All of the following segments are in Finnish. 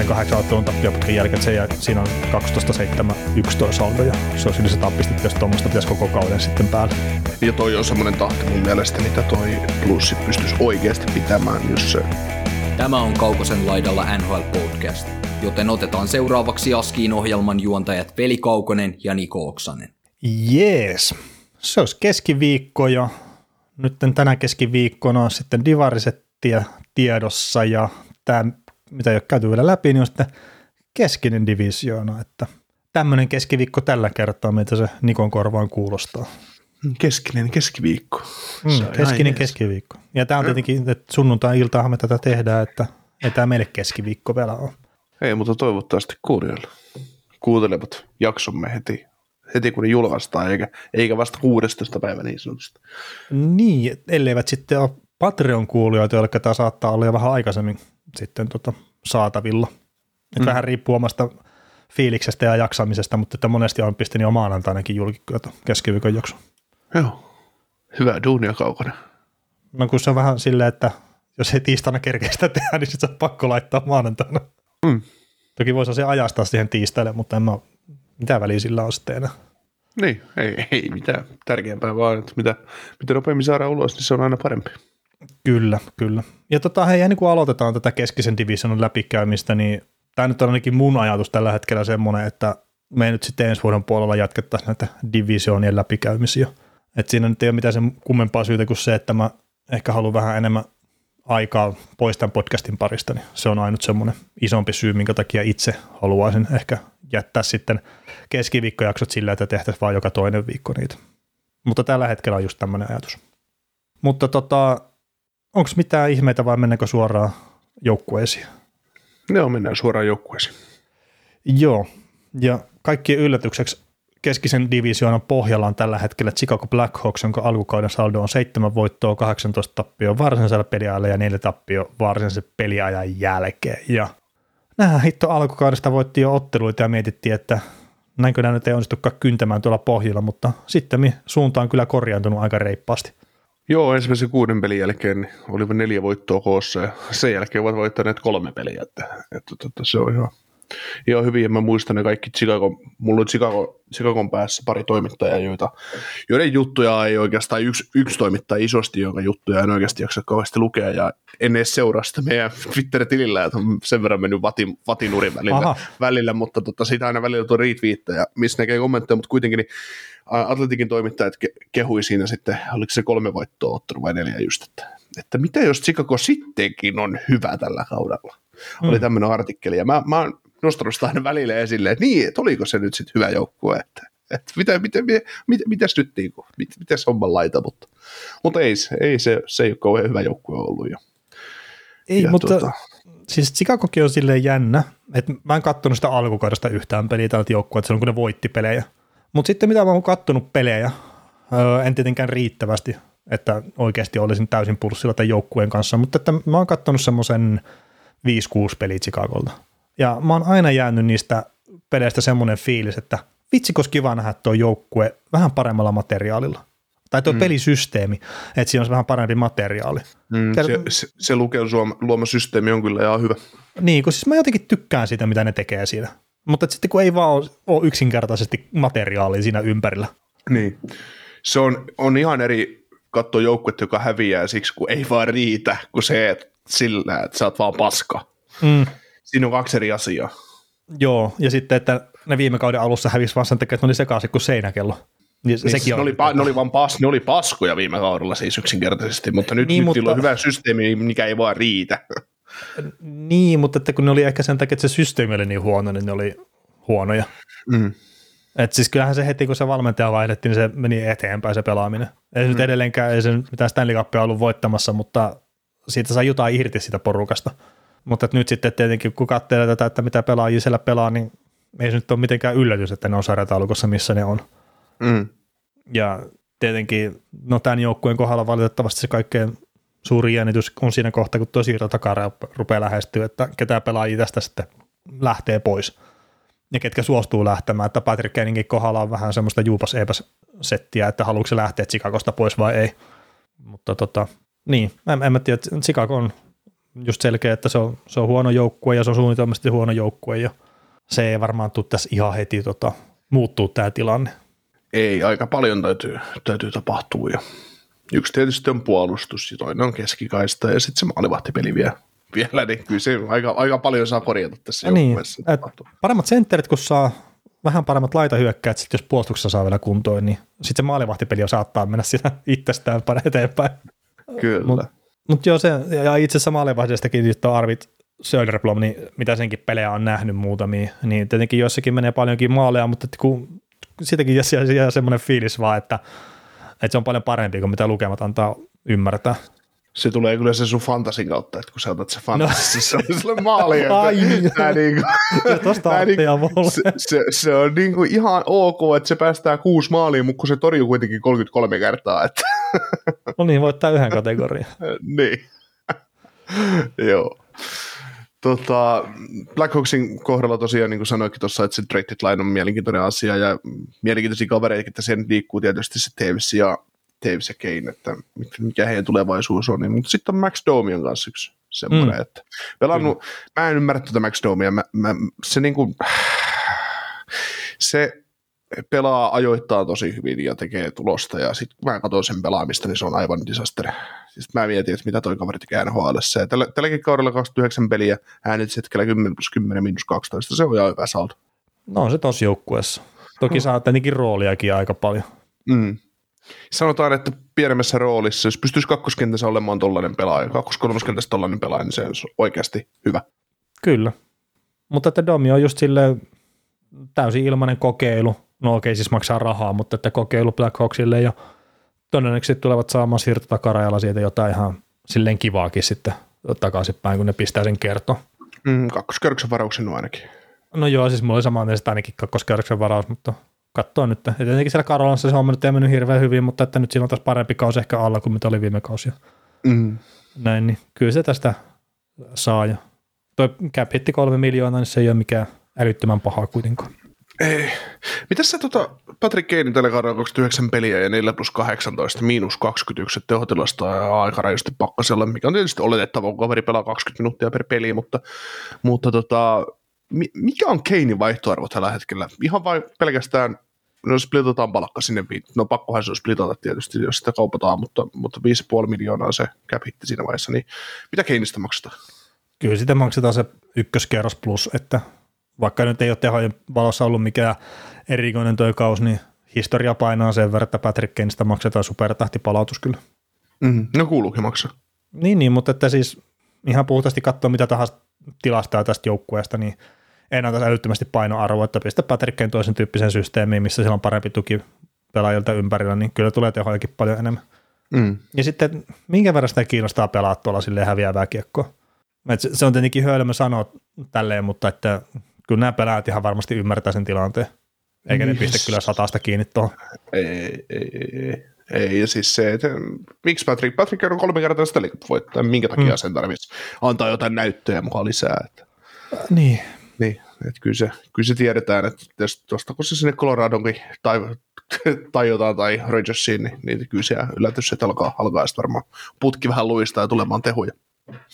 Sen kahdeksan ottelun tappioputken jälkeen, sen jäl- siinä on 12-7-11 saldo ja se olisi yli tappisti, jos tuommoista pitäisi koko kauden sitten päällä. Ja toi on semmoinen tahti mun mielestä, mitä toi plussi pystyisi oikeasti pitämään, jos se Tämä on Kaukosen laidalla NHL Podcast, joten otetaan seuraavaksi Askiin ohjelman juontajat Veli Kaukonen ja Niko Oksanen. Jees, se olisi keskiviikko jo. Nyt tänä keskiviikkona on sitten divarisettiä tiedossa ja tämä, mitä ei ole käyty vielä läpi, niin on sitten keskinen divisioona, että tämmöinen keskiviikko tällä kertaa, mitä se Nikon korvaan kuulostaa. keskinen keskiviikko. Mm, on keskinen keskiviikko. Ja tämä on tietenkin, että sunnuntai-iltaahan me tätä tehdään, että ei tämä meille keskiviikko vielä ole. Ei, mutta toivottavasti kuulijoille kuuntelevat jaksomme heti, heti kun ne julkaistaan, eikä, eikä vasta 16. päivä niin sanotusti. Niin, elleivät sitten ole Patreon-kuulijoita, joille tämä saattaa olla jo vähän aikaisemmin sitten tota saatavilla. Et mm. Vähän riippuu omasta fiiliksestä ja jaksamisesta, mutta että monesti on pistänyt jo maanantainakin julki tuota keskiviikon jakso. Joo. Hyvää duunia kaukana. No kun se on vähän silleen, että jos ei tiistaina kerkeä sitä tehdä, niin sitten se on pakko laittaa maanantaina. Mm. Toki voisi se ajastaa siihen tiistaille, mutta en mä, mitä väliä sillä on sitten enää. Niin, ei, ei mitään tärkeämpää vaan, että mitä, mitä nopeammin saadaan ulos, niin se on aina parempi. Kyllä, kyllä. Ja tota, hei, ennen kuin aloitetaan tätä keskisen divisionin läpikäymistä, niin tämä nyt on ainakin mun ajatus tällä hetkellä semmoinen, että me nyt sitten ensi vuoden puolella jatkettaisiin näitä divisioonien läpikäymisiä. Et siinä nyt ei ole mitään sen kummempaa syytä kuin se, että mä ehkä haluan vähän enemmän aikaa pois tämän podcastin parista, niin se on ainut semmoinen isompi syy, minkä takia itse haluaisin ehkä jättää sitten keskiviikkojaksot sillä, että tehtäisiin vain joka toinen viikko niitä. Mutta tällä hetkellä on just tämmöinen ajatus. Mutta tota, onko mitään ihmeitä vai mennäänkö suoraan joukkueisiin? Joo, mennään suoraan joukkueeseen. Joo, ja kaikkien yllätykseksi keskisen divisioonan pohjalla on tällä hetkellä Chicago Blackhawks, jonka alkukauden saldo on 7 voittoa, 18 tappioa varsinaisella peliajalla ja 4 tappio varsinaisen peliajan jälkeen. Ja nähdään hitto alkukaudesta voitti jo otteluita ja mietittiin, että näinkö nämä nyt ei onnistukaan kyntämään tuolla pohjalla, mutta sitten suunta on kyllä korjaantunut aika reippaasti. Joo, ensimmäisen kuuden pelin jälkeen niin oli neljä voittoa koossa ja sen jälkeen ovat voittaneet kolme peliä, että, että, että se on ihan, ihan hyvin. Ja mä muistan ne kaikki Chicago, mulla on Chicago, Chicagon päässä pari toimittajaa, joita, joiden juttuja ei oikeastaan, yksi, yksi toimittaja isosti, jonka juttuja en oikeasti jaksa kauheasti lukea ja en edes seuraa sitä meidän Twitter-tilillä, että on sen verran mennyt vatin, vatinurin välillä, Aha. välillä mutta tota, siitä aina välillä tuo retweettejä, missä näkee kommentteja, mutta kuitenkin niin Atletikin toimittajat ke- kehui siinä sitten, oliko se kolme voittoa ottelu vai neljä just, että, että mitä jos Chicago sittenkin on hyvä tällä kaudella. Mm. Oli tämmöinen artikkeli ja mä, mä nostanut sitä aina välillä esille, että niin, että oliko se nyt sitten hyvä joukkue, että, että mitä, mitä, mitä, mitä, mitäs nyt niin kuin, mit, mitäs homman laita, mutta, mutta ei, se- ei se, se ei ole kauhean hyvä joukkue ollut. Ja, Ei, Ja mutta tota- siis Chicagokin on silleen jännä, että mä en kattonut sitä alkukaudesta yhtään peliä tältä joukkueelta silloin, kun ne voitti pelejä. Mutta sitten mitä mä oon kattonut pelejä, öö, en tietenkään riittävästi, että oikeasti olisin täysin pulssilla tämän joukkueen kanssa, mutta että mä oon kattonut semmoisen 5-6 peliä Chicagolta. Ja mä oon aina jäänyt niistä peleistä semmoinen fiilis, että vitsikos kiva nähdä tuo joukkue vähän paremmalla materiaalilla. Tai tuo mm. pelisysteemi, että siinä olisi vähän parempi materiaali. mm, Täällä- se, se, se Luken suoma, luoma systeemi on kyllä ihan hyvä. Niin, kun siis mä jotenkin tykkään siitä, mitä ne tekee siinä. Mutta sitten kun ei vaan ole, ole yksinkertaisesti materiaalia siinä ympärillä. Niin. Se on, on ihan eri katsoa joukkuetta, joka häviää siksi, kun ei vaan riitä, kuin se, että sillä, että sä oot vaan paska. Mm. Siinä on kaksi eri asiaa. Joo, ja sitten, että ne viime kauden alussa hävisi vaan sen takia, että ne oli sekaisin kuin seinäkello. Niin, Niin, sekin ne, oli, pa- ne, oli vaan pas, ne oli paskoja viime kaudella siis yksinkertaisesti, mutta nyt, Niin, niin, nyt mutta- on hyvä systeemi, mikä ei vaan riitä. Niin, mutta että kun ne oli ehkä sen takia, että se systeemi oli niin huono, niin ne oli huonoja. Mm. Et siis kyllähän se heti, kun se valmentaja vaihdettiin, niin se meni eteenpäin se pelaaminen. Ei se nyt edelleenkään, ei se mitään Stanley Cupia ollut voittamassa, mutta siitä sai jotain irti sitä porukasta. Mutta nyt sitten tietenkin, kun katselee tätä, että mitä pelaajia siellä pelaa, niin ei se nyt ole mitenkään yllätys, että ne on sarjataulukossa, missä ne on. Mm. Ja tietenkin, no tämän joukkueen kohdalla valitettavasti se kaikkein suuri jännitys on siinä kohtaa, kun tuo siirtotakara rupeaa lähestyä, että ketä pelaajia tästä sitten lähtee pois ja ketkä suostuu lähtemään, että Patrick Kenningin kohdalla on vähän semmoista juupas eipäs settiä, että haluatko se lähteä Chicagosta pois vai ei. Mutta tota, niin, en, en mä tiedä, että Chicago on just selkeä, että se on, se on huono joukkue ja se on suunnitelmasti huono joukkue ja se ei varmaan tule tässä ihan heti tota, muuttuu tämä tilanne. Ei, aika paljon täytyy, täytyy tapahtua ja yksi tietysti on puolustus ja toinen on keskikaista ja sitten se maalivahtipeli vielä, vielä niin kyllä se aika, aika paljon saa korjata tässä Ja niin, et paremmat sentterit, kun saa vähän paremmat laitahyökkäät, sit jos puolustuksessa saa vielä kuntoon, niin sitten se maalivahtipeli saattaa mennä siinä itsestään eteenpäin. Kyllä. Mut- Mutta joo, se, ja itse asiassa maalivahdistakin just tuo Arvit Söderblom, niin mitä senkin pelejä on nähnyt muutamia, niin tietenkin jossakin menee paljonkin maaleja, mutta kun siitäkin jää, jää, semmoinen fiilis vaan, että, että se on paljon parempi kuin mitä lukemat antaa ymmärtää. se tulee kyllä se sun fantasin kautta, että kun sä otat se fantasissa, se on että Ai niin. tää niinku, tää niinku- se, se, se, on niinku ihan ok, että se päästää kuusi maalia, mutta kun se torjuu kuitenkin 33 kertaa, että No niin, voittaa yhden kategorian. niin. Joo. Tota, Blackhawksin kohdalla tosiaan, niin kuin sanoikin tuossa, että se traded line on mielenkiintoinen asia ja mielenkiintoisia kavereita, että siellä liikkuu tietysti se Tavis ja, Tavis ja Kane, että mikä heidän tulevaisuus on. Niin, mutta sitten on Max Domion kanssa yksi semmoinen, mm. että pelannut, mä en ymmärrä tuota Max Domia, mä, mä, se niin kuin, se pelaa ajoittaa tosi hyvin ja tekee tulosta ja sitten kun mä katson sen pelaamista, niin se on aivan disaster. Siis mä mietin, että mitä toi kaveri tekee nhl tällä, tälläkin kaudella 29 peliä, äänet hetkellä 10 plus 10 minus 12, se on ihan hyvä saldo. No on se tosi joukkueessa. Toki saa tietenkin rooliakin aika paljon. Mm. Sanotaan, että pienemmässä roolissa, jos pystyisi kakkoskentässä olemaan tollainen pelaaja, kakkos-kolmoskentässä tollainen pelaaja, niin se on oikeasti hyvä. Kyllä. Mutta että Domi on just silleen täysin ilmainen kokeilu. No okei, siis maksaa rahaa, mutta että kokeilu Black Hawksille ja todennäköisesti tulevat saamaan siirtotakarajalla siitä jotain ihan silleen kivaakin sitten takaisinpäin, kun ne pistää sen kertoon. Mm, kakkoskerroksen varauksen on ainakin. No joo, siis mulla oli sama mielestä ainakin kakkoskerroksen varaus, mutta katsoa nyt. Ja tietenkin siellä Karolassa se homma nyt ei mennyt hirveän hyvin, mutta että nyt siinä on taas parempi kausi ehkä alla kuin mitä oli viime kausi. Mm. Näin, niin kyllä se tästä saa. Ja toi cap hitti kolme miljoonaa, niin se ei ole mikään älyttömän pahaa kuitenkaan. Ei. Mitäs sä tota, Patrick Kanein tällä kaudella 29 peliä ja 4 plus 18, miinus 21 tehotilasta ja aika rajusti pakkasella, mikä on tietysti oletettava, kun kaveri pelaa 20 minuuttia per peli, mutta, mutta tota, mi- mikä on Kanein vaihtoarvo tällä hetkellä? Ihan vain pelkästään, no splitataan palkka sinne, no pakkohan se on splitata tietysti, jos sitä kaupataan, mutta, mutta 5,5 miljoonaa se cap hitti siinä vaiheessa, niin mitä Kaneista maksetaan? Kyllä sitä maksetaan se ykköskerros plus, että vaikka nyt ei ole tehojen valossa ollut mikään erikoinen toi kaus, niin historia painaa sen verran, että Patrick Kaneista maksetaan supertähtipalautus kyllä. Mm, no kuuluukin maksaa. Niin, niin, mutta että siis ihan puhtaasti katsoa mitä tahansa tilastaa tästä joukkueesta, niin ei näytä älyttömästi painoarvoa, että pistä Patrick Kane toisen tyyppisen systeemiin, missä siellä on parempi tuki pelaajilta ympärillä, niin kyllä tulee tehojakin paljon enemmän. Mm. Ja sitten minkä verran sitä kiinnostaa pelaa tuolla silleen häviävää kiekkoa. Et se, se on tietenkin hölmö sanoa tälleen, mutta että kyllä nämä pelaajat ihan varmasti ymmärtää sen tilanteen. Eikä ne Yes. pistä kyllä satasta kiinni tuohon. Ei, ei, ei, ei. Ei, ja siis se, että miksi Patrick, Patrick on kolme kertaa sitä voittaa, minkä takia mm. sen tarvitsisi antaa jotain näyttöjä mukaan lisää. Että, Niin. niin, että kyllä se, kyllä se tiedetään, että jos tuosta kun se sinne Coloradonkin tai, tai jotain tai Rangersiin, niin, niin kyllä se yllätys, että alkaa, alkaa sitten varmaan putki vähän luistaa ja tulemaan tehuja.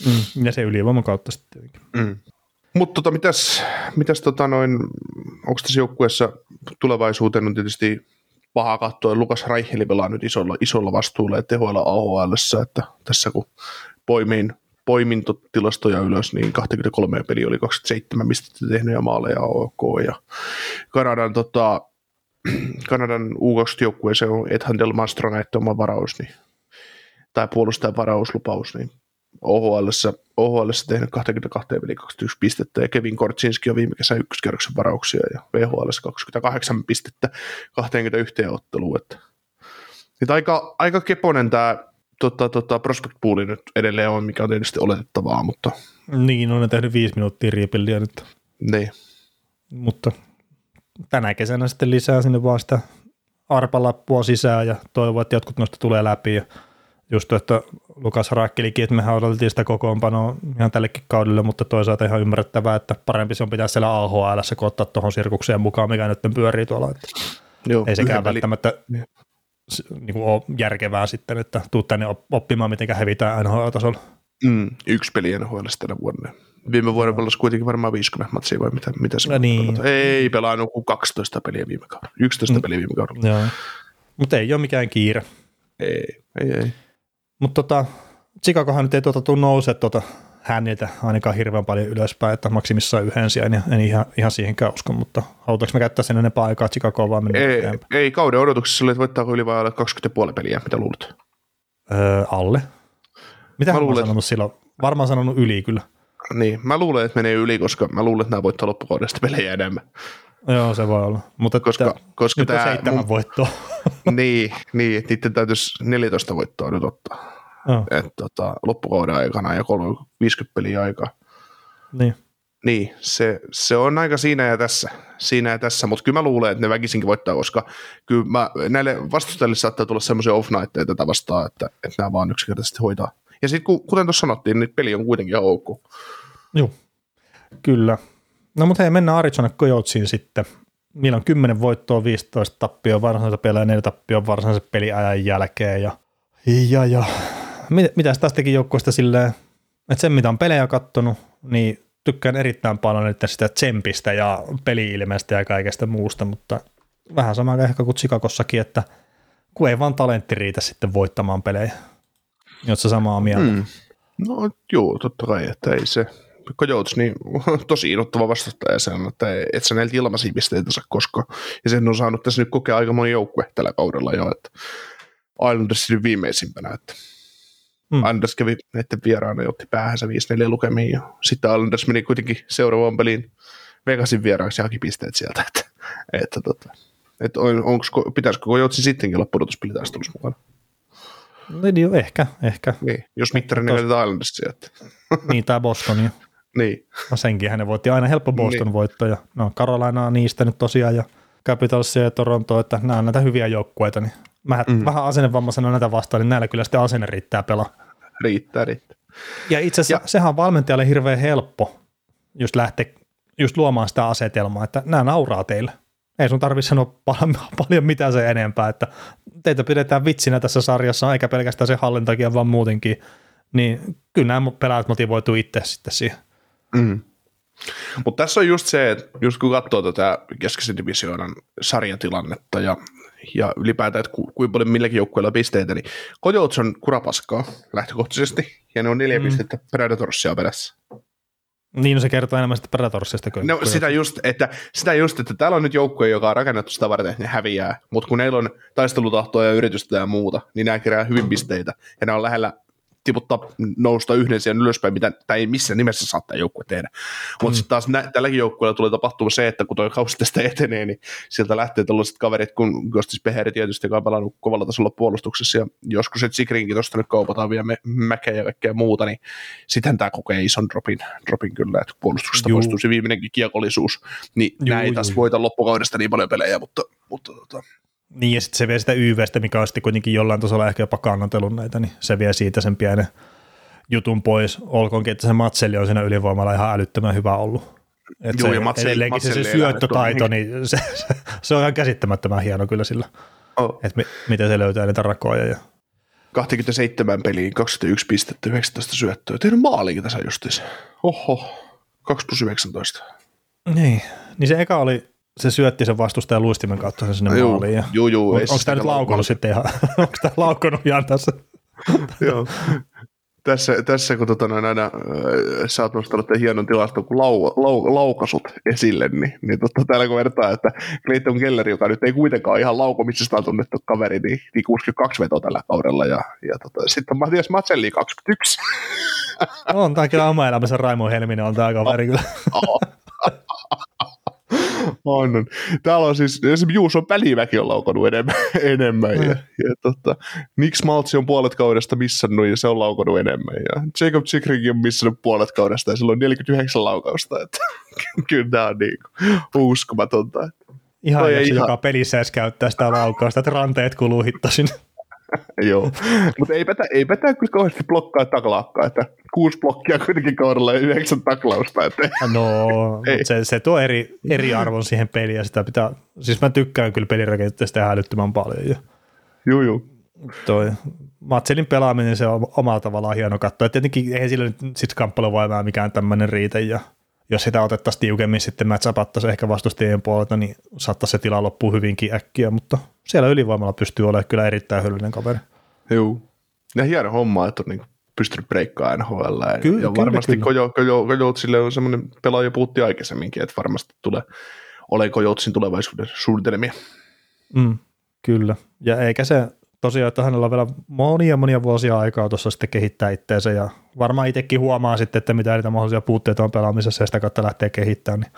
Mm. Ja se ylivoiman kautta sitten tietenkin. Mm. Mutta tota, mitäs, mitäs tota noin, onko tässä joukkueessa tulevaisuuteen on tietysti paha katsoa, Lukas Reicheli pelaa nyt isolla, isolla vastuulla ja tehoilla AHL, että tässä kun poimin, poimin tilastoja ylös, niin 23 peli oli 27 pistettä tehnyt ja maaleja OK. Ja Kanadan, tota, Kanadan U20-joukkueeseen on Ethan Del Mastro näette oma varaus, niin, tai puolustajan varauslupaus, niin OHL, OHL tehnyt 22 peli 21 pistettä ja Kevin Kortsinski on viime kesän ykköskerroksen varauksia ja VHL 28 pistettä 21 otteluun. Että, että aika, aika keponen tämä tota, tota, prospect pooli nyt edelleen on, mikä on tietysti oletettavaa, mutta, Niin, on ne tehnyt viisi minuuttia rebuildia nyt. Niin. Mutta tänä kesänä sitten lisää sinne vaan sitä arpalappua sisään ja toivoo, että jotkut noista tulee läpi. Ja just että Lukas Rakkelikin, että mehän odotettiin sitä kokoonpanoa ihan tällekin kaudelle, mutta toisaalta ihan ymmärrettävää, että parempi se on pitää siellä AHL, kun ottaa tuohon sirkukseen mukaan, mikä nyt pyörii tuolla. Että Joo, ei sekään yhden välttämättä niin kuin ole järkevää sitten, että tuu tänne op- oppimaan, miten hevitään NHL-tasolla. Mm, yksi peli NHL tänä vuonna. Viime vuonna pelasi kuitenkin varmaan 50 matsia vai mitä, mitä se No niin. pelata. Ei pelannut kuin 12 peliä viime kaudella. 11 Mm. peliä viime kaudella. Joo. Mutta ei ole mikään kiire. Ei, ei, ei. Mutta tota, Chicagohan nyt ei tuota tuu nouse tuota häniltä ainakaan hirveän paljon ylöspäin, että maksimissaan yhden sijaan, ja en ihan, ihan siihenkään usko, mutta halutaanko me käyttää sen enempää aikaa Chicagoon vaan mennä Ei, eteenpäin? ei, kauden odotuksessa oli, että voittaako yli vai alle 20,5 peliä, mitä luulet? Öö, alle. Mitä Mä luulen, sanonut silloin? Varmaan sanonut yli kyllä. Niin, mä luulen, että menee yli, koska mä luulen, että nämä voittaa loppukaudesta pelejä enemmän. Joo, se voi olla. Mutta Koska, että, koska nyt on tämä, seitsemän mun, voittoa. niin, niin, että niiden täytyisi 14 voittoa nyt ottaa. Joo, Että tota, loppukauden aikana ja 30, 50 peliä aikaa. niin. Niin, se, se on aika siinä ja tässä, siinä ja tässä, mutta kyllä mä luulen, että ne väkisinkin voittaa, koska kyllä mä, näille vastustajille saattaa tulla semmoisia off nightteja tätä vastaan, että, että nämä vaan yksinkertaisesti hoitaa. Ja sitten kuten tuossa sanottiin, niin peli on kuitenkin ihan ok. Joo, kyllä. No mutta hei, mennään Arizona Coyotesiin sitten. Niillä on 10 voittoa, 15 tappioa varsinaisessa pelejä, 4 tappioa varsinaisen peliajan jälkeen. Ja, ja, ja. Mit, mitäs taas teki joukkueesta silleen, että sen mitä on pelejä kattonut, niin tykkään erittäin paljon nyt sitä tsempistä ja peli-ilmeestä ja kaikesta muusta, mutta vähän sama ehkä kuin Chicagossakin, että kun ei vaan talentti riitä sitten voittamaan pelejä. Oletko samaa mieltä? Mm. No joo, totta kai, että ei se, Coyotes, niin tosi innoittava vastustaja se on, että et sä näiltä ilmaisia pisteitä saa koskaan. Ja sen on saanut tässä nyt kokea aika moni joukkue tällä kaudella jo, että Islanders nyt viimeisimpänä, että Mm. Islanders kävi näiden vieraana ja otti päähänsä 5-4 lukemiin ja sitten Islanders meni kuitenkin seuraavaan peliin Vegasin vieraaksi ja haki pisteet sieltä, että, että, tota, että on, onko, pitäisikö Coyotesin sittenkin olla pudotuspelitaistelussa mukana? Niin, ehkä, ehkä. Niin, jos mittarin Tos- käytetään Islandersia, että Niin, tai Bostonia. Niin. No senkin hänen voitti aina helppo Boston Niin. voitto. Ja, no Carolina on niistä nyt tosiaan ja Capitalsia ja Toronto, että nämä on näitä hyviä joukkueita. Niin mä mm. Vähän asennevammaisena näitä vastaan, niin näillä kyllä sitten asenne riittää pelaa. riittää, riittää. Ja itse asiassa Ja- sehän on valmentajalle hirveän helppo just lähteä just luomaan sitä asetelmaa, että nämä nauraa teille. Ei sun tarvitse sanoa paljon, paljon mitään se enempää, että teitä pidetään vitsinä tässä sarjassa, eikä pelkästään se hallin takia, vaan muutenkin. Niin kyllä nämä pelaajat motivoituu itse sitten siihen. Mm. Mutta tässä on just se, että just kun katsoo tätä keskisen divisioonan sarjatilannetta ja, ja ylipäätään, että ku, kuinka paljon milläkin joukkueella on pisteitä, niin Coyotes on kurapaskaa lähtökohtaisesti, ja ne on neljä Mm. pistettä Predatorsia perässä. Niin, no se kertoo enemmän sitä Predatorsista kuin No sitä just, että, sitä just, että täällä on nyt joukkue, joka on rakennettu sitä varten, että ne häviää, mutta kun neillä on taistelutahtoa ja yritystä ja muuta, niin nämä kerää hyvin pisteitä, ja ne on lähellä tiputtaa nousta yhden sijaan ylöspäin, mitä tai ei missään nimessä saattaa joukkue tehdä. Mutta Mm. sitten taas nä, tälläkin joukkueella tulee tapahtua se, että kun tuo kausi tästä etenee, niin sieltä lähtee tällaiset kaverit, kun Gostis Peheri tietysti, joka on pelannut kovalla tasolla puolustuksessa, ja joskus se Zikrinkin tuosta nyt kaupataan vielä mäkeä ja kaikkea muuta, niin sitten tämä kokee ison dropin, dropin kyllä, että puolustuksesta Juu. poistuu se viimeinenkin kiekollisuus, niin Juu, ei juu, taas voita loppukaudesta niin paljon pelejä, mutta, mutta tota, Niin, ja sitten se vie sitä YVstä, mikä on sitten kuitenkin jollain tasolla ehkä jopa kannatellut näitä, niin se vie siitä sen pienen jutun pois. Olkoonkin, että se Matselli on siinä ylivoimalla ihan älyttömän hyvä ollut. Et Joo, se, ja Matselli- edelleenkin se, se syöttötaito, niin se, se, se, on ihan käsittämättömän hieno kyllä sillä, oh. että mi, miten se löytää niitä rakoja. Ja, 27 peliin, 21 pistettä, 19 syöttöä. Tehnyt maalikin tässä justiinsa. Oho, 2 plus 19. niin, niin se eka oli, se syötti sen vastustajan luistimen kautta sen sinne Juu, maaliin. Ja, juu, juu, on, onko sitä tämä nyt laukonut. sitten ihan, onko tämä laukonut ihan tässä? Joo. tässä, tässä kun tota, noin aina äh, sä oot nostanut tämän hienon tilaston kuin lau, lau, laukasut esille, niin, niin totta, täällä kun vertaa, että Clayton Keller, joka nyt ei kuitenkaan ole ihan laukomisestaan tunnettu kaveri, niin, niin 62 vetoa tällä kaudella, ja, ja tota, sitten on Matias Matselli 21. On tämä kyllä oma elämänsä Raimo Helminen on tämä kaveri kyllä. On, on. Täällä on siis, esimerkiksi Juuso Välimäki on laukannut enemmän, enemmän ja, ja tota, Nick Smaltsi on puolet kaudesta missannut ja se on laukannut enemmän ja Jacob Chikrinkin on missannut puolet kaudesta ja sillä on 49 laukausta, että kyllä tämä on niin kuin uskomatonta. Ihan jos ei joka ihan- pelissä edes käyttää sitä laukausta, että ranteet kuluu hittasin. Joo, mutta eipä, tä- eipä tämä kyllä kauheasti blokkaa ja taklaakaan, että kuusi blokkia kuitenkin kaudella ja yhdeksän taklausta, että No, Ei. se, se tuo eri, eri arvon siihen peliin ja sitä pitää, siis mä tykkään kyllä pelirakenteesta ihan älyttömän paljon. Ja juu, juu. toi Matselin pelaaminen se on omalla tavallaan hieno katsoa. Et tietenkin eihän sillä nyt sit kamppailuvoimaa mikään tämmöinen riitä ja jos sitä otettaisiin tiukemmin sitten matchapattaisiin ehkä vastustajien puolelta, niin saattaisi se tila loppua hyvinkin äkkiä, mutta siellä ylivoimalla pystyy olemaan kyllä erittäin hyödyllinen kaveri. Juu. Ja hieno homma, että on niin pystynyt breikkaamaan NHL. Ja, Kyllä, ja varmasti. Kojo, Kojo, Kojoutsille on semmoinen pelaaja, puhuttiin aikaisemminkin, että varmasti tulee ole Kojoutsin tulevaisuuden suunnitelmia. Mm, kyllä. Ja eikä se tosiaan, että hänellä on vielä monia monia vuosia aikaa tuossa sitten kehittää itteensä ja varmaan itsekin huomaa sitten, että mitä niitä mahdollisia puutteita on pelaamisessa ja sitä kautta lähtee kehittämään, niin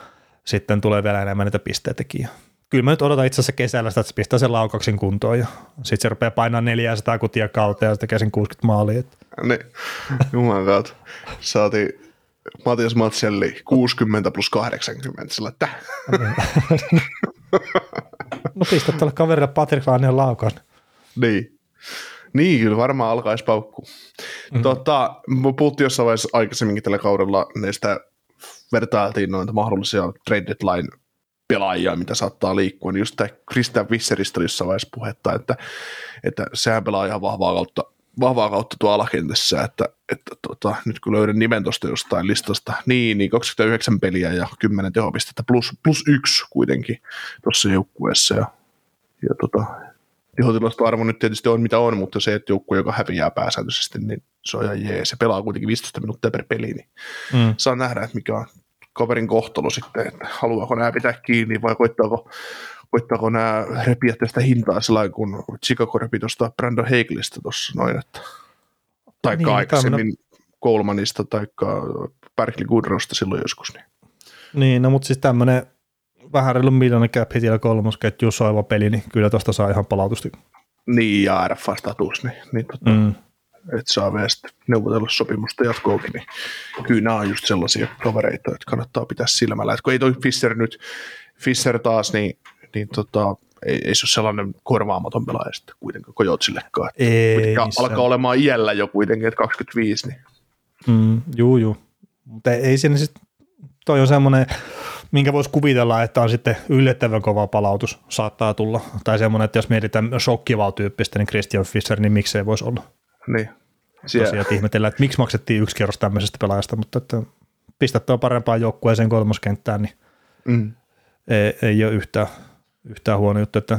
sitten tulee vielä enemmän niitä pisteitäkin. Kyllä mä nyt odotan itse asiassa kesällä sitä, että se pistää sen laukauksen kuntoon ja sitten se rupeaa painaa 400 kutia kautta ja se tekee sen 60 maalia. Jumalan kautta. Saatiin Matias Matselli 60 plus 80, sillä että No pistä tuolle kaverille Patrick Laineen laukaus. niin. Niin, kyllä varmaan alkaisi paukkuu. Mm. Tota, me puhuttiin jossain vaiheessa aikaisemminkin tällä kaudella näistä vertailtiin noita mahdollisia trade deadline pelaajia, mitä saattaa liikkua, niin just tämä Christian Visseristä oli jossain vaiheessa puhetta, että, että sehän pelaa ihan vahvaa kautta, vahvaa kautta tuo alakentässä, että, että tota, nyt kun löydän nimen tuosta jostain listasta, niin, niin 29 peliä ja 10 tehopistettä plus, plus yksi kuitenkin tuossa joukkueessa ja, ja tota, tehotilastoarvo nyt tietysti on mitä on, mutta se, että joukkue, joka häviää pääsääntöisesti, niin se on ihan jee. Se pelaa kuitenkin 15 minuuttia per peli, niin Mm. saa nähdä, että mikä on kaverin kohtalo sitten, että haluaako nämä pitää kiinni vai koittaako, koittaako nämä repiä tästä hintaa sillä kun Chicago repi tuosta Brandon Heiglistä tuossa noin, että tai Niin, aikaisemmin Colemanista tai Berkeley Goodrowsta silloin joskus. Niin. Niin, no mutta siis tämmöinen vähän reilun miljoonan cap hitillä kolmosketju soiva peli, niin kyllä tuosta saa ihan palautusta. Niin, ja RFA-status, niin, niin tota, Mm. Että saa vielä neuvotella sopimusta jatkoonkin, niin kyllä nämä on just sellaisia kavereita, että kannattaa pitää silmällä. Et kun ei toi Fischer nyt, Fischer taas, niin, niin tota, ei, ei se ole sellainen korvaamaton pelaaja sitten kuitenkaan Kojotsillekaan. Ei alkaa olemaan iällä jo kuitenkin, että 25, niin Mm, juu, juu. Mutta ei, ei siinä sitten, toi on semmoinen, minkä voisi kuvitella, että on sitten yllättävän kova palautus saattaa tulla. Tai semmoinen, että jos mietitään shokkivaa tyyppistä, niin Christian Fischer, niin miksei voisi olla. Niin. Tosiaan, Siellä, että ihmetellään, että miksi maksettiin yksi kierros tämmöisestä pelaajasta, mutta että pistät tuo parempaan joukkueeseen kolmoskenttään, niin mm, ei, ei ole yhtään, yhtään huono juttu, että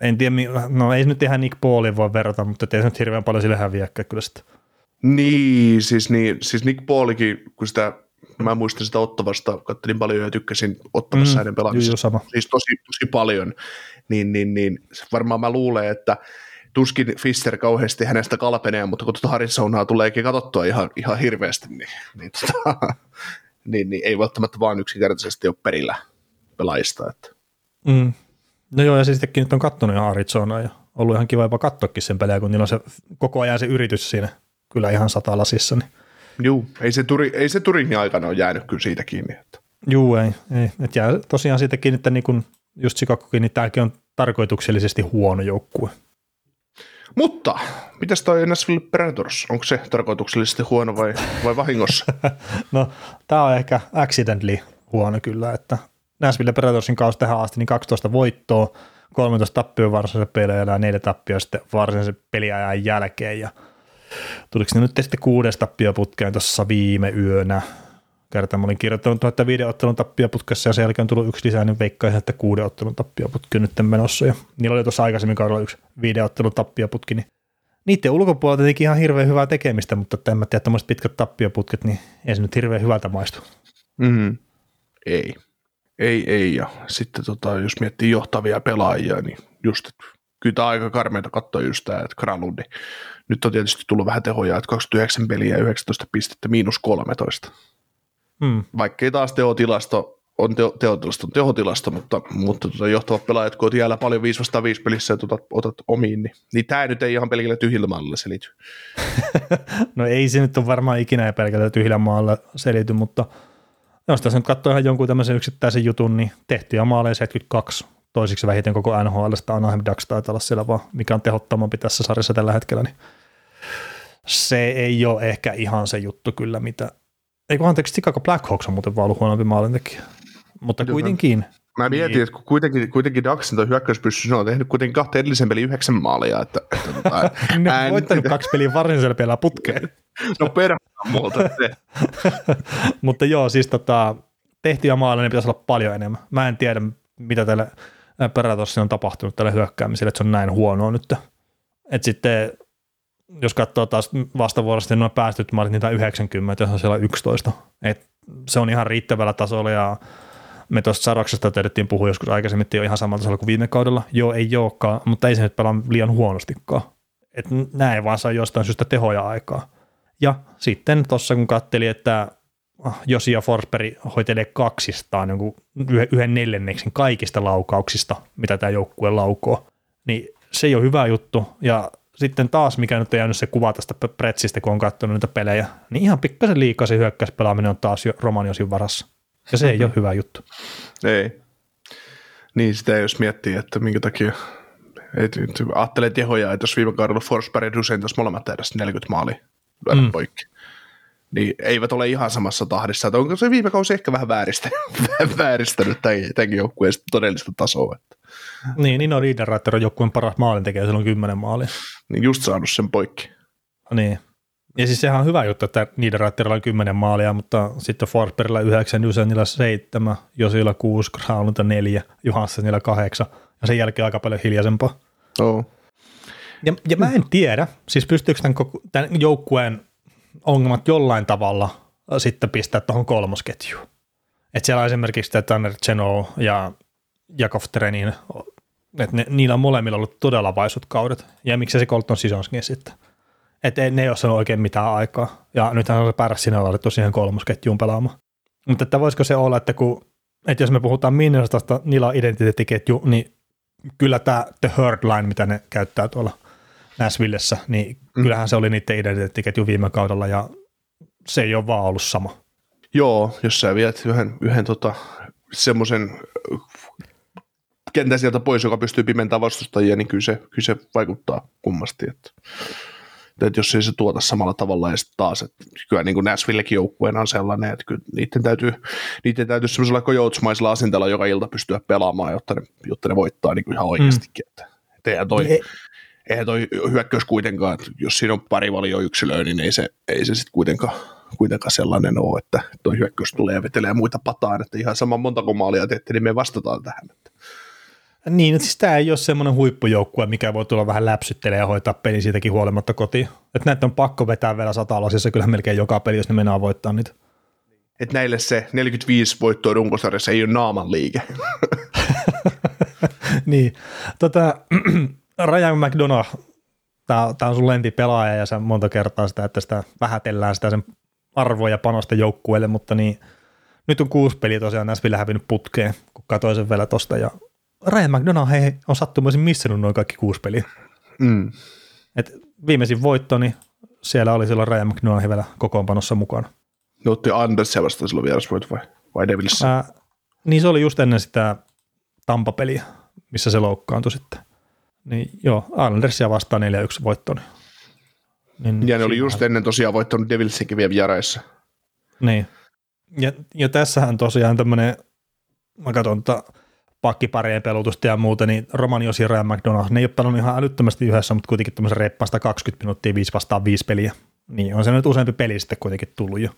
en tiedä, no ei se nyt ihan Nick Paulin voi verrata, mutta ei se nyt hirveän paljon sille häviäkään kyllä sitten. niin, siis, niin, siis Nick Paulikin, kun sitä, mä muistan sitä Ottavasta, kattelin paljon ja tykkäsin Ottavassa mm, hänen pelaamisesta. siis tosi, tosi paljon, niin, niin, niin varmaan mä luulen, että tuskin Fischer kauheasti hänestä kalpenee, mutta kun tuota Harrisonaa tuleekin katsottua ihan, ihan hirveästi, niin, niin, tota, niin, niin, ei välttämättä vaan yksinkertaisesti ole perillä pelaajista. Että. Mm. No joo, ja siis sittenkin nyt on kattonut ihan Arizonaa ja ollut ihan kiva jopa katsoakin sen pelejä, kun niillä on se koko ajan se yritys siinä kyllä ihan satalasissa. Niin. Juu, ei se, turi, ei se Turinin aikana ole jäänyt kyllä siitä kiinni. Että. Juu, ei. ei. Et jää tosiaan siitäkin, että niin kun just Chicagokin, niin tämäkin on tarkoituksellisesti huono joukkue. Mutta, mitäs toi Nashville Predators? Onko se tarkoituksellisesti huono vai, vai vahingossa? No, tämä on ehkä accidentally huono kyllä, että Nashville Predatorsin kausi tähän asti niin 12 voittoa, 13 tappioa varsinaisella pelejä ja neljä tappioa sitten varsinaisen peliajan jälkeen ja tuliko ne nyt sitten kuudes tappio putkeen tuossa viime yönä. Kerta mä olin kirjoittanut, että viiden ottelun tappioputkessa ja sen jälkeen on tullut yksi lisää, niin veikkaisin, että kuuden ottelun tappioputki on nyt menossa. Ja niillä oli tuossa aikaisemmin kaudella yksi viiden ottelun tappioputki, niin niiden ulkopuolelta tietenkin ihan hirveän hyvää tekemistä, mutta en mä tiedä, tämmöiset pitkät tappioputket, niin ei se nyt hirveän hyvältä maistu. Mm. Ei. Ei, ei. Ja sitten tota, jos miettii johtavia pelaajia, niin just, kyllä tämä aika karmeita katsoa just tämä, että Gralundi. Nyt on tietysti tullut vähän tehoja, että 29 peliä ja 19 pistettä, miinus 13. Hmm. Vaikkei taas tehotilasto on teo, tehotilasto, tehotilasto, mutta, mutta tota, johtavat pelaajat, kun jäällä paljon 5 vastaan 5 pelissä ja otat, otat omiin, niin, niin tämä nyt ei ihan pelkillä tyhjillä maalla selity. no ei se nyt ole varmaan ikinä pelkällä tyhjillä maalla selity, mutta jos tässä nyt katsoo ihan jonkun tämmöisen yksittäisen jutun, niin tehtyjä maaleja 72, toisiksi vähiten koko NHLstä Anaheim Ducks taitaa olla siellä vaan, mikä on tehottomampi tässä sarjassa tällä hetkellä, niin se ei ole ehkä ihan se juttu kyllä, mitä, ei kun anteeksi, Chicago Blackhawks on muuten vaan ollut huonompi maalintekijä, mutta kuitenkin. Mä mietin, niin. että kun kuitenkin, kuitenkin Ducksin toi hyökkäyspyssy, se on tehnyt kuitenkin kahta edellisen pelin yhdeksän maalia. Että, että, tota, ne on voittanut kaksi peliä varsinaisella pelaa putkeen. no perään muuta se. Mutta joo, siis tota, tehtyjä maaleja niin pitäisi olla paljon enemmän. Mä en tiedä, mitä tälle Predatorsin on tapahtunut tälle hyökkäämiselle, että se on näin huonoa nyt. Et sitten jos katsoo taas vastavuorosti noin päästyt maalit, niitä 90 ja se on siellä 11. Et se on ihan riittävällä tasolla ja me tuosta Saroksesta tiedettiin puhua joskus aikaisemmin, että ei ole ihan samalla tasolla kuin viime kaudella. Joo, ei olekaan, mutta ei se nyt pelaa liian huonostikaan. Et näin vaan saa jostain syystä tehoja aikaa. Ja sitten tuossa kun katteli, että ah, Josi ja Forsberg hoitelee kaksistaan niin yhden neljänneksen kaikista laukauksista, mitä tämä joukkue laukoo, niin se ei ole hyvä juttu. Ja sitten taas, mikä nyt on jäänyt se kuva tästä Pretsistä, kun on katsonut niitä pelejä, niin ihan pikkasen liikaa se hyökkäyspelaaminen on taas jo Romaniosin varassa. Ja se ei ole hyvä juttu. Ei. Niin, sitä jos miettii, että minkä takia et, ajattelee tehoja, että jos viime kaudella Forsberg ja Dusen tuossa molemmat edes 40 maalia lyödä mm. poikki, niin eivät ole ihan samassa tahdissa. Että onko se viime kausi ehkä vähän vääristänyt, vääristänyt tämänkin joukkueen todellista tasoa. Että. Niin, niin on Riederreiter on joukkueen paras tekee, silloin kymmenen maalia. Niin just saanut sen poikki. Niin. Ja siis sehän on hyvä juttu, että Niederreiterilla on kymmenen maalia, mutta sitten Forsbergilla yhdeksän, Jusenilla seitsemän, Josilla kuusi, Graunilta neljä, Johanssonilla kahdeksan, ja sen jälkeen aika paljon hiljaisempaa. Oh. Ja, ja mä en tiedä, siis pystyykö tämän, tämän joukkueen ongelmat jollain tavalla sitten pistää tuohon kolmosketjuun. Että siellä on esimerkiksi tämä Tanner Cheno ja Jakov Trenin, että ne, niillä on molemmilla ollut todella vaisut kaudet. Ja miksi se Colton Sisonskin sitten. Että ne ei ole saanut oikein mitään aikaa. Ja nythän on se pärräs sinne laitettu siihen kolmosketjuun pelaamaan. Mutta että voisiko se olla, että kun, että jos me puhutaan Minnesotasta, niillä on identiteettiketju, niin kyllä tämä The Herd Line, mitä ne käyttää tuolla Nashvillessä, niin mm. kyllähän se oli niiden identiteettiketju viime kaudella ja se ei ole vaan ollut sama. Joo, jos sä viet yhden, yhden tota, semmoisen kentän sieltä pois, joka pystyy pimentämään vastustajia, niin kyllä se, kyllä se vaikuttaa kummasti. Että, että jos ei se tuota samalla tavalla ja sitten taas, että kyllä niin kuin Nashvillekin joukkueena on sellainen, että kyllä niiden täytyy, niiden täytyy semmoisella kojoutsmaisella asenteella joka ilta pystyä pelaamaan, jotta ne, jotta ne voittaa niin kuin ihan oikeastikin. Mm. Että, että eihän toi, ei. eihän toi hyökkäys kuitenkaan, että jos siinä on pari valio yksilöä, niin ei se, ei se sitten kuitenkaan, kuitenkaan sellainen ole, että tuo hyökkäys tulee ja vetelee muita pataan, että ihan sama montako maalia teette, niin me vastataan tähän. Että niin, siis tämä ei ole semmoinen huippujoukkue, mikä voi tulla vähän läpsyttelemään ja hoitaa peli siitäkin huolimatta kotiin. Että näitä on pakko vetää vielä satalasissa kyllä melkein joka peli, jos ne mennään voittaa niitä. Että näille se 45 voittoa runkosarjassa ei ole naaman liike. niin. Tota, Ryan McDonough, tämä, on sun lentipelaaja ja sä monta kertaa sitä, että sitä vähätellään sitä sen arvoa ja panosta joukkueelle, mutta niin nyt on kuusi peliä tosiaan Näsville hävinnyt putkeen, kun katsoin sen vielä tosta ja Ryan McDonough hei, on sattumaisin missannut noin kaikki kuusi peliä. Mm. Et viimeisin voitto, niin siellä oli silloin Ryan McDonough vielä kokoonpanossa mukana. Ne otti Andersia vastaan silloin vierasvoit vai, vai Devils? Ää, niin se oli just ennen sitä Tampa-peliä, missä se loukkaantui sitten. Niin joo, Andersia vastaan 4-1 voitto. Niin, ja ne oli just ennen tosiaan voittanut Devilsinkin vielä vieraissa. Niin. Ja, ja tässähän tosiaan tämmöinen, mä katson, että pakkiparien pelutusta ja muuta, niin Romanios ja Ryan McDonald, ne ei ole pelannut ihan älyttömästi yhdessä, mutta kuitenkin tämmöisen reippaasta 20 minuuttia 5 vastaan 5 peliä. Niin on se nyt useampi peli sitten kuitenkin tullut jo.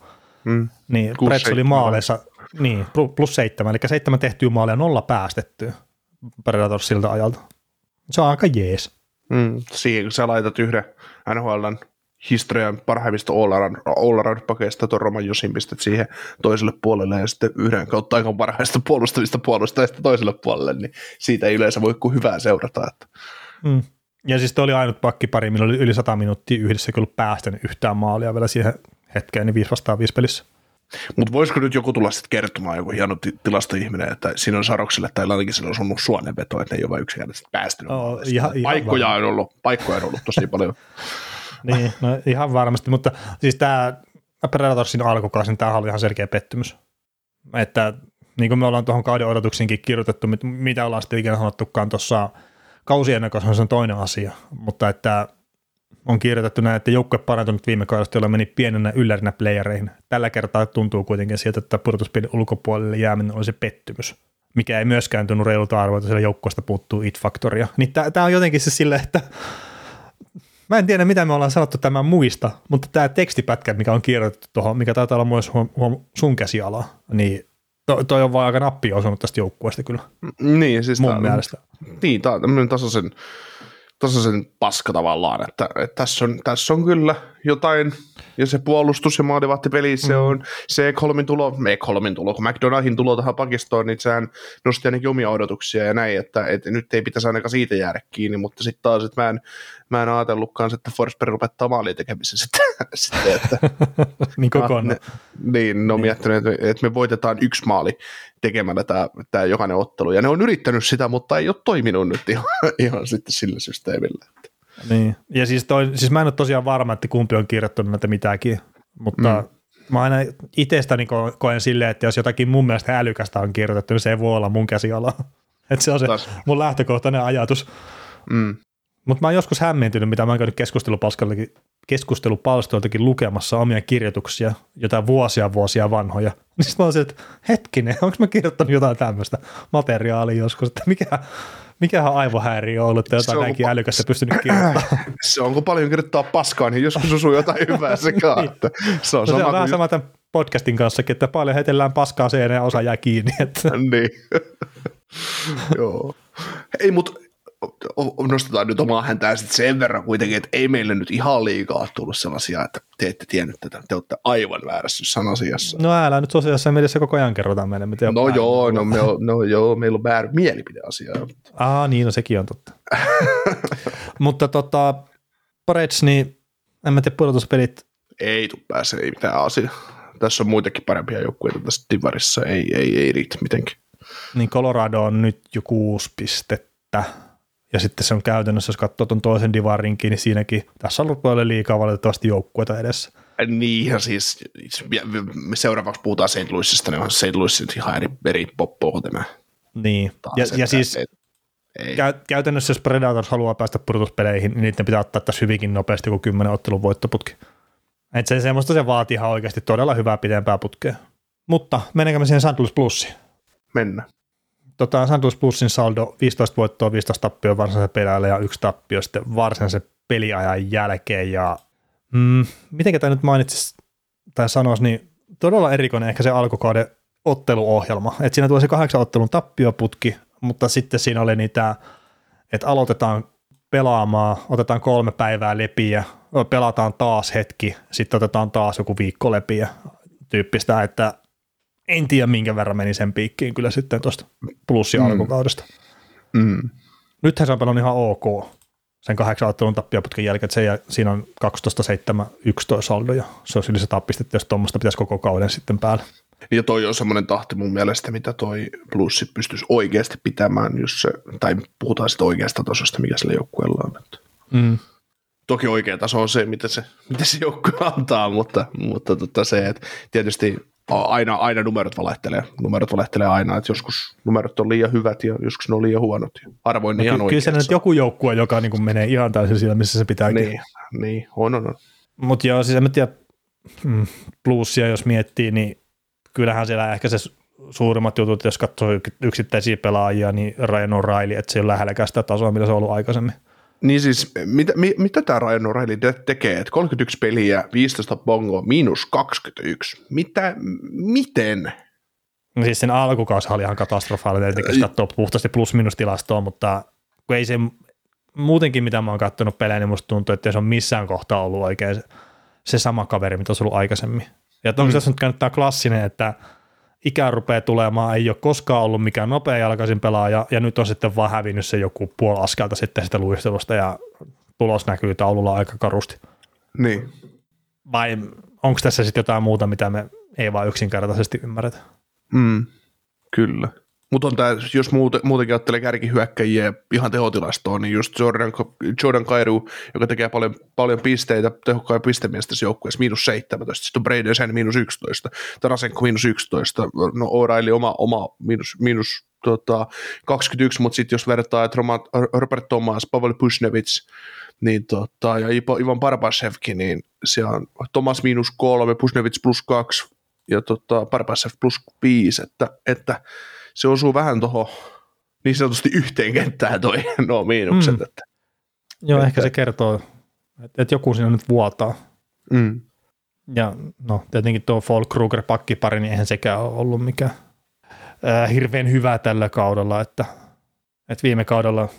Mm. Niin, Prets oli maaleissa, niin, plus seitsemän, eli seitsemän tehtyä maalia, nolla päästettyä Predators siltä ajalta. Se on aika jees. Mm, siihen kun sä laitat yhden NHLn historian parhaimmista all-around pakeista tuon Roman Jusin pistät siihen toiselle puolelle ja sitten yhden kautta aika parhaista puolustavista puolustajista toiselle puolelle, niin siitä ei yleensä voi kuin hyvää seurata. Että. Mm. Ja siis toi oli ainut pakkipari, millä oli yli 100 minuuttia yhdessä kyllä päästänyt yhtään maalia vielä siihen hetkeen, niin 5 vastaan 5 pelissä. Mutta voisiko nyt joku tulla sitten kertomaan, joku hieno ti- tilastoihminen, että siinä on Sarokselle tai Lankiselle on osunut suonenveto, että ne ei ole vain yksinkertaisesti päästynyt. Maaleista. ihan- ihan paikkoja, on ollut, paikkoja on ollut tosi paljon. Niin, no ihan varmasti, mutta siis tämä Predatorsin alkukausi, niin tämä oli ihan selkeä pettymys. Että niin kuin me ollaan tuohon kauden odotuksiinkin kirjoitettu, mit- mitä ollaan sitten ikinä sanottukaan tuossa kausiennakossa, se on toinen asia, mutta että on kirjoitettu näin, että joukkue parantunut viime kaudesta, jolla meni pienenä yllärinä playereihin. Tällä kertaa tuntuu kuitenkin sieltä, että pudotuspelin ulkopuolelle jääminen oli se pettymys, mikä ei myöskään tunnu reilulta arvoita, sillä joukkueesta puuttuu it-faktoria. Niin tämä on jotenkin se sille, että Mä en tiedä, mitä me ollaan sanottu tämän muista, mutta tämä tekstipätkä, mikä on kirjoitettu tuohon, mikä taitaa olla myös huom- huom- sun käsiala, niin to, toi on vaan aika nappi osunut tästä joukkueesta kyllä, niin, siis mun tää- mielestä. Niin, tämä on tämmöinen tasaisen, tasaisen paska tavallaan, että, että tässä, on, tässä on kyllä jotain, ja se puolustus ja maalivahtipeli, se on se kolmin tulo, me kolmin tulo, kun McDonaldin tulo tähän pakistoon, niin sehän nosti ainakin omia odotuksia ja näin, että, että nyt ei pitäisi ainakaan siitä jäädä kiinni, mutta sitten taas, että mä en, mä en ajatellutkaan, että Forsberg lopettaa maalin tekemisen sitten, sitten että niin kokonaan. ne, niin, ne on miettinyt, että me, että me voitetaan yksi maali tekemällä tämä, tämä jokainen ottelu. Ja ne on yrittänyt sitä, mutta ei ole toiminut nyt ihan, ihan sitten sillä systeemillä. Niin. Ja siis, toi, siis mä en ole tosiaan varma, että kumpi on kirjoittanut näitä mitäkin, mutta mm. mä aina itsestäni ko- koen silleen, että jos jotakin mun mielestä älykästä on kirjoitettu, niin se ei voi olla mun käsiala. Että se on se Taas. mun lähtökohtainen ajatus. Mm. Mutta mä oon joskus hämmentynyt, mitä mä oon käynyt keskustelupalstoiltakin, keskustelupalstoiltakin lukemassa omia kirjoituksia, jotain vuosia vuosia vanhoja. Niin sit mä oon se, että hetkinen, onko mä kirjoittanut jotain tämmöistä materiaalia joskus, että mikä, mikähän aivohäiriö on ollut, että Se jotain näinkin älykästä pystynyt kirjoittamaan. Se on, kun paljon kirjoittaa paskaa, niin joskus osuu jotain hyvää sekaan. Että se on No se sama on vähän sama tämän podcastin kanssa, että paljon heitellään paskaa seinään ja osa jää kiinni. Että. niin. Joo. Ei, mutta nostetaan nyt omaa häntää sitten sen verran kuitenkin, että ei meille nyt ihan liikaa tullut sellaisia, että te ette tiennyt tätä, te olette aivan väärässä jossain asiassa. No älä nyt sosiaalisessa mediassa koko ajan kerrotaan meille, mitä No joo, no, me on, no joo, meillä on väärä mielipideasia. Aa, niin, no sekin on totta. Mutta tota, Parets, niin en mä tiedä pudotuspelit, Ei tuu pääse, ei mitään asia. Tässä on muitakin parempia joukkueita tässä divarissa, ei, ei, ei riitä mitenkään. niin Colorado on nyt jo kuusi pistettä. Ja sitten se on käytännössä, jos katsoo tuon toisen divarinkin, niin siinäkin, tässä on ollut paljon liikaa valitettavasti joukkueita edessä. Niin, ja siis me seuraavaksi puhutaan St. Louisista, niin on St. Louis ihan eri, eri poppo tämä. Niin, taas, ja, että ja siis ei, ei. käy, käytännössä jos Predators haluaa päästä pudotuspeleihin, niin niiden pitää ottaa tässä hyvinkin nopeasti kuin 10 ottelun voittoputki. Et se, semmoista se vaatii ihan oikeasti todella hyvää pitempää putkea. Mutta menenkö me siihen St. Louis Plussiin? mennä. Tota. Louis Plusin saldo 15 voittoa, 15 tappioa varsinaisen pelaajalle ja yksi tappio sitten varsinaisen peliajan jälkeen. Ja mm, miten tämä nyt mainitsisi tai sanoisi, niin todella erikoinen ehkä se alkukauden otteluohjelma. Et siinä tulee se kahdeksan ottelun tappioputki, mutta sitten siinä oli niitä, että aloitetaan pelaamaan, otetaan kolme päivää lepiä, pelataan taas hetki, sitten otetaan taas joku viikko lepiä tyyppistä, että en tiedä minkä verran meni sen piikkiin kyllä sitten tuosta plussi Mm. alkukaudesta. Mm. Nythän se on pelannut ihan ok sen kahdeksan ottelun tappioputken jälkeen, että se, jää- siinä on 12-7-11 saldo ja se olisi yli 100 pistettä, jos tuommoista pitäisi koko kauden sitten päällä. Ja toi on semmoinen tahti mun mielestä, mitä toi plussi pystyisi oikeasti pitämään, jos se, tai puhutaan sitten oikeasta tasosta, mikä sillä joukkueella on. Mm. Toki oikea taso on se, mitä se, mitä se joukkue antaa, mutta, mutta tota se, että tietysti aina, aina numerot valehtelee. Numerot valehtelee aina, että joskus numerot on liian hyvät ja joskus ne on liian huonot. Harvoin ne No, ihan ky- kyllä se nyt joku joukkue, joka niin kuin menee ihan täysin siellä, missä se pitääkin. Niin, niin, on, on, on. Mutta joo, siis en tiedä, mm, plussia jos miettii, niin kyllähän siellä ehkä se su- suurimmat jutut, jos katsoo yk- yksittäisiä pelaajia, niin Ryan O'Reilly, että se ei ole lähelläkään sitä tasoa, mitä se on ollut aikaisemmin. Niin siis, mitä, mi, mitä tämä Ryan O'Reilly te- tekee? Et 31 peliä, 15 bongo, miinus 21. Mitä, miten? No siis sen alkukausi oli ihan katastrofaalinen, tietenkin jos katsoo puhtaasti plus-minus-tilastoa, mutta kun ei se muutenkin, mitä mä oon katsonut pelejä, niin musta tuntuu, että se on missään kohtaa ollut oikein se, sama kaveri, mitä se on ollut aikaisemmin. Ja onko Mm. tässä nyt tämä klassinen, että ikä rupeaa tulemaan, ei ole koskaan ollut mikään nopea jalkaisin pelaaja, ja nyt on sitten vaan hävinnyt se joku puoli askelta sitten sitä luistelusta, ja tulos näkyy taululla aika karusti. Niin. Vai onko tässä sitten jotain muuta, mitä me ei vaan yksinkertaisesti ymmärretä. Mm, kyllä. Mutta on tää, jos muuten, muutenkin ajattelee kärkihyökkäjiä ihan tehotilastoon, niin just Jordan, Jordan Kairu, joka tekee paljon, paljon pisteitä, tehokkaan pistemiestä tässä joukkueessa, miinus 17, sitten on Brady sen miinus 11, Tarasenko miinus 11, no O'Reilly oma, oma miinus, miinus tota, 21, mutta sitten jos vertaa, että Robert Thomas, Pavel Pusnevits, niin tota, ja Ivan Barbashevkin, niin siellä on Thomas miinus kolme, Pusnevits plus kaksi ja tota, Barbashev plus viisi, että, että se osuu vähän tuohon niin sanotusti yhteen kenttään toi nuo miinukset. Mm. Että, Joo, että, ehkä se kertoo, että, että joku siinä nyt vuotaa. Mm. Ja no tietenkin tuo Folk Kruger pakkipari, niin eihän sekään ole ollut mikään äh, hirveän hyvä tällä kaudella, että, että viime kaudella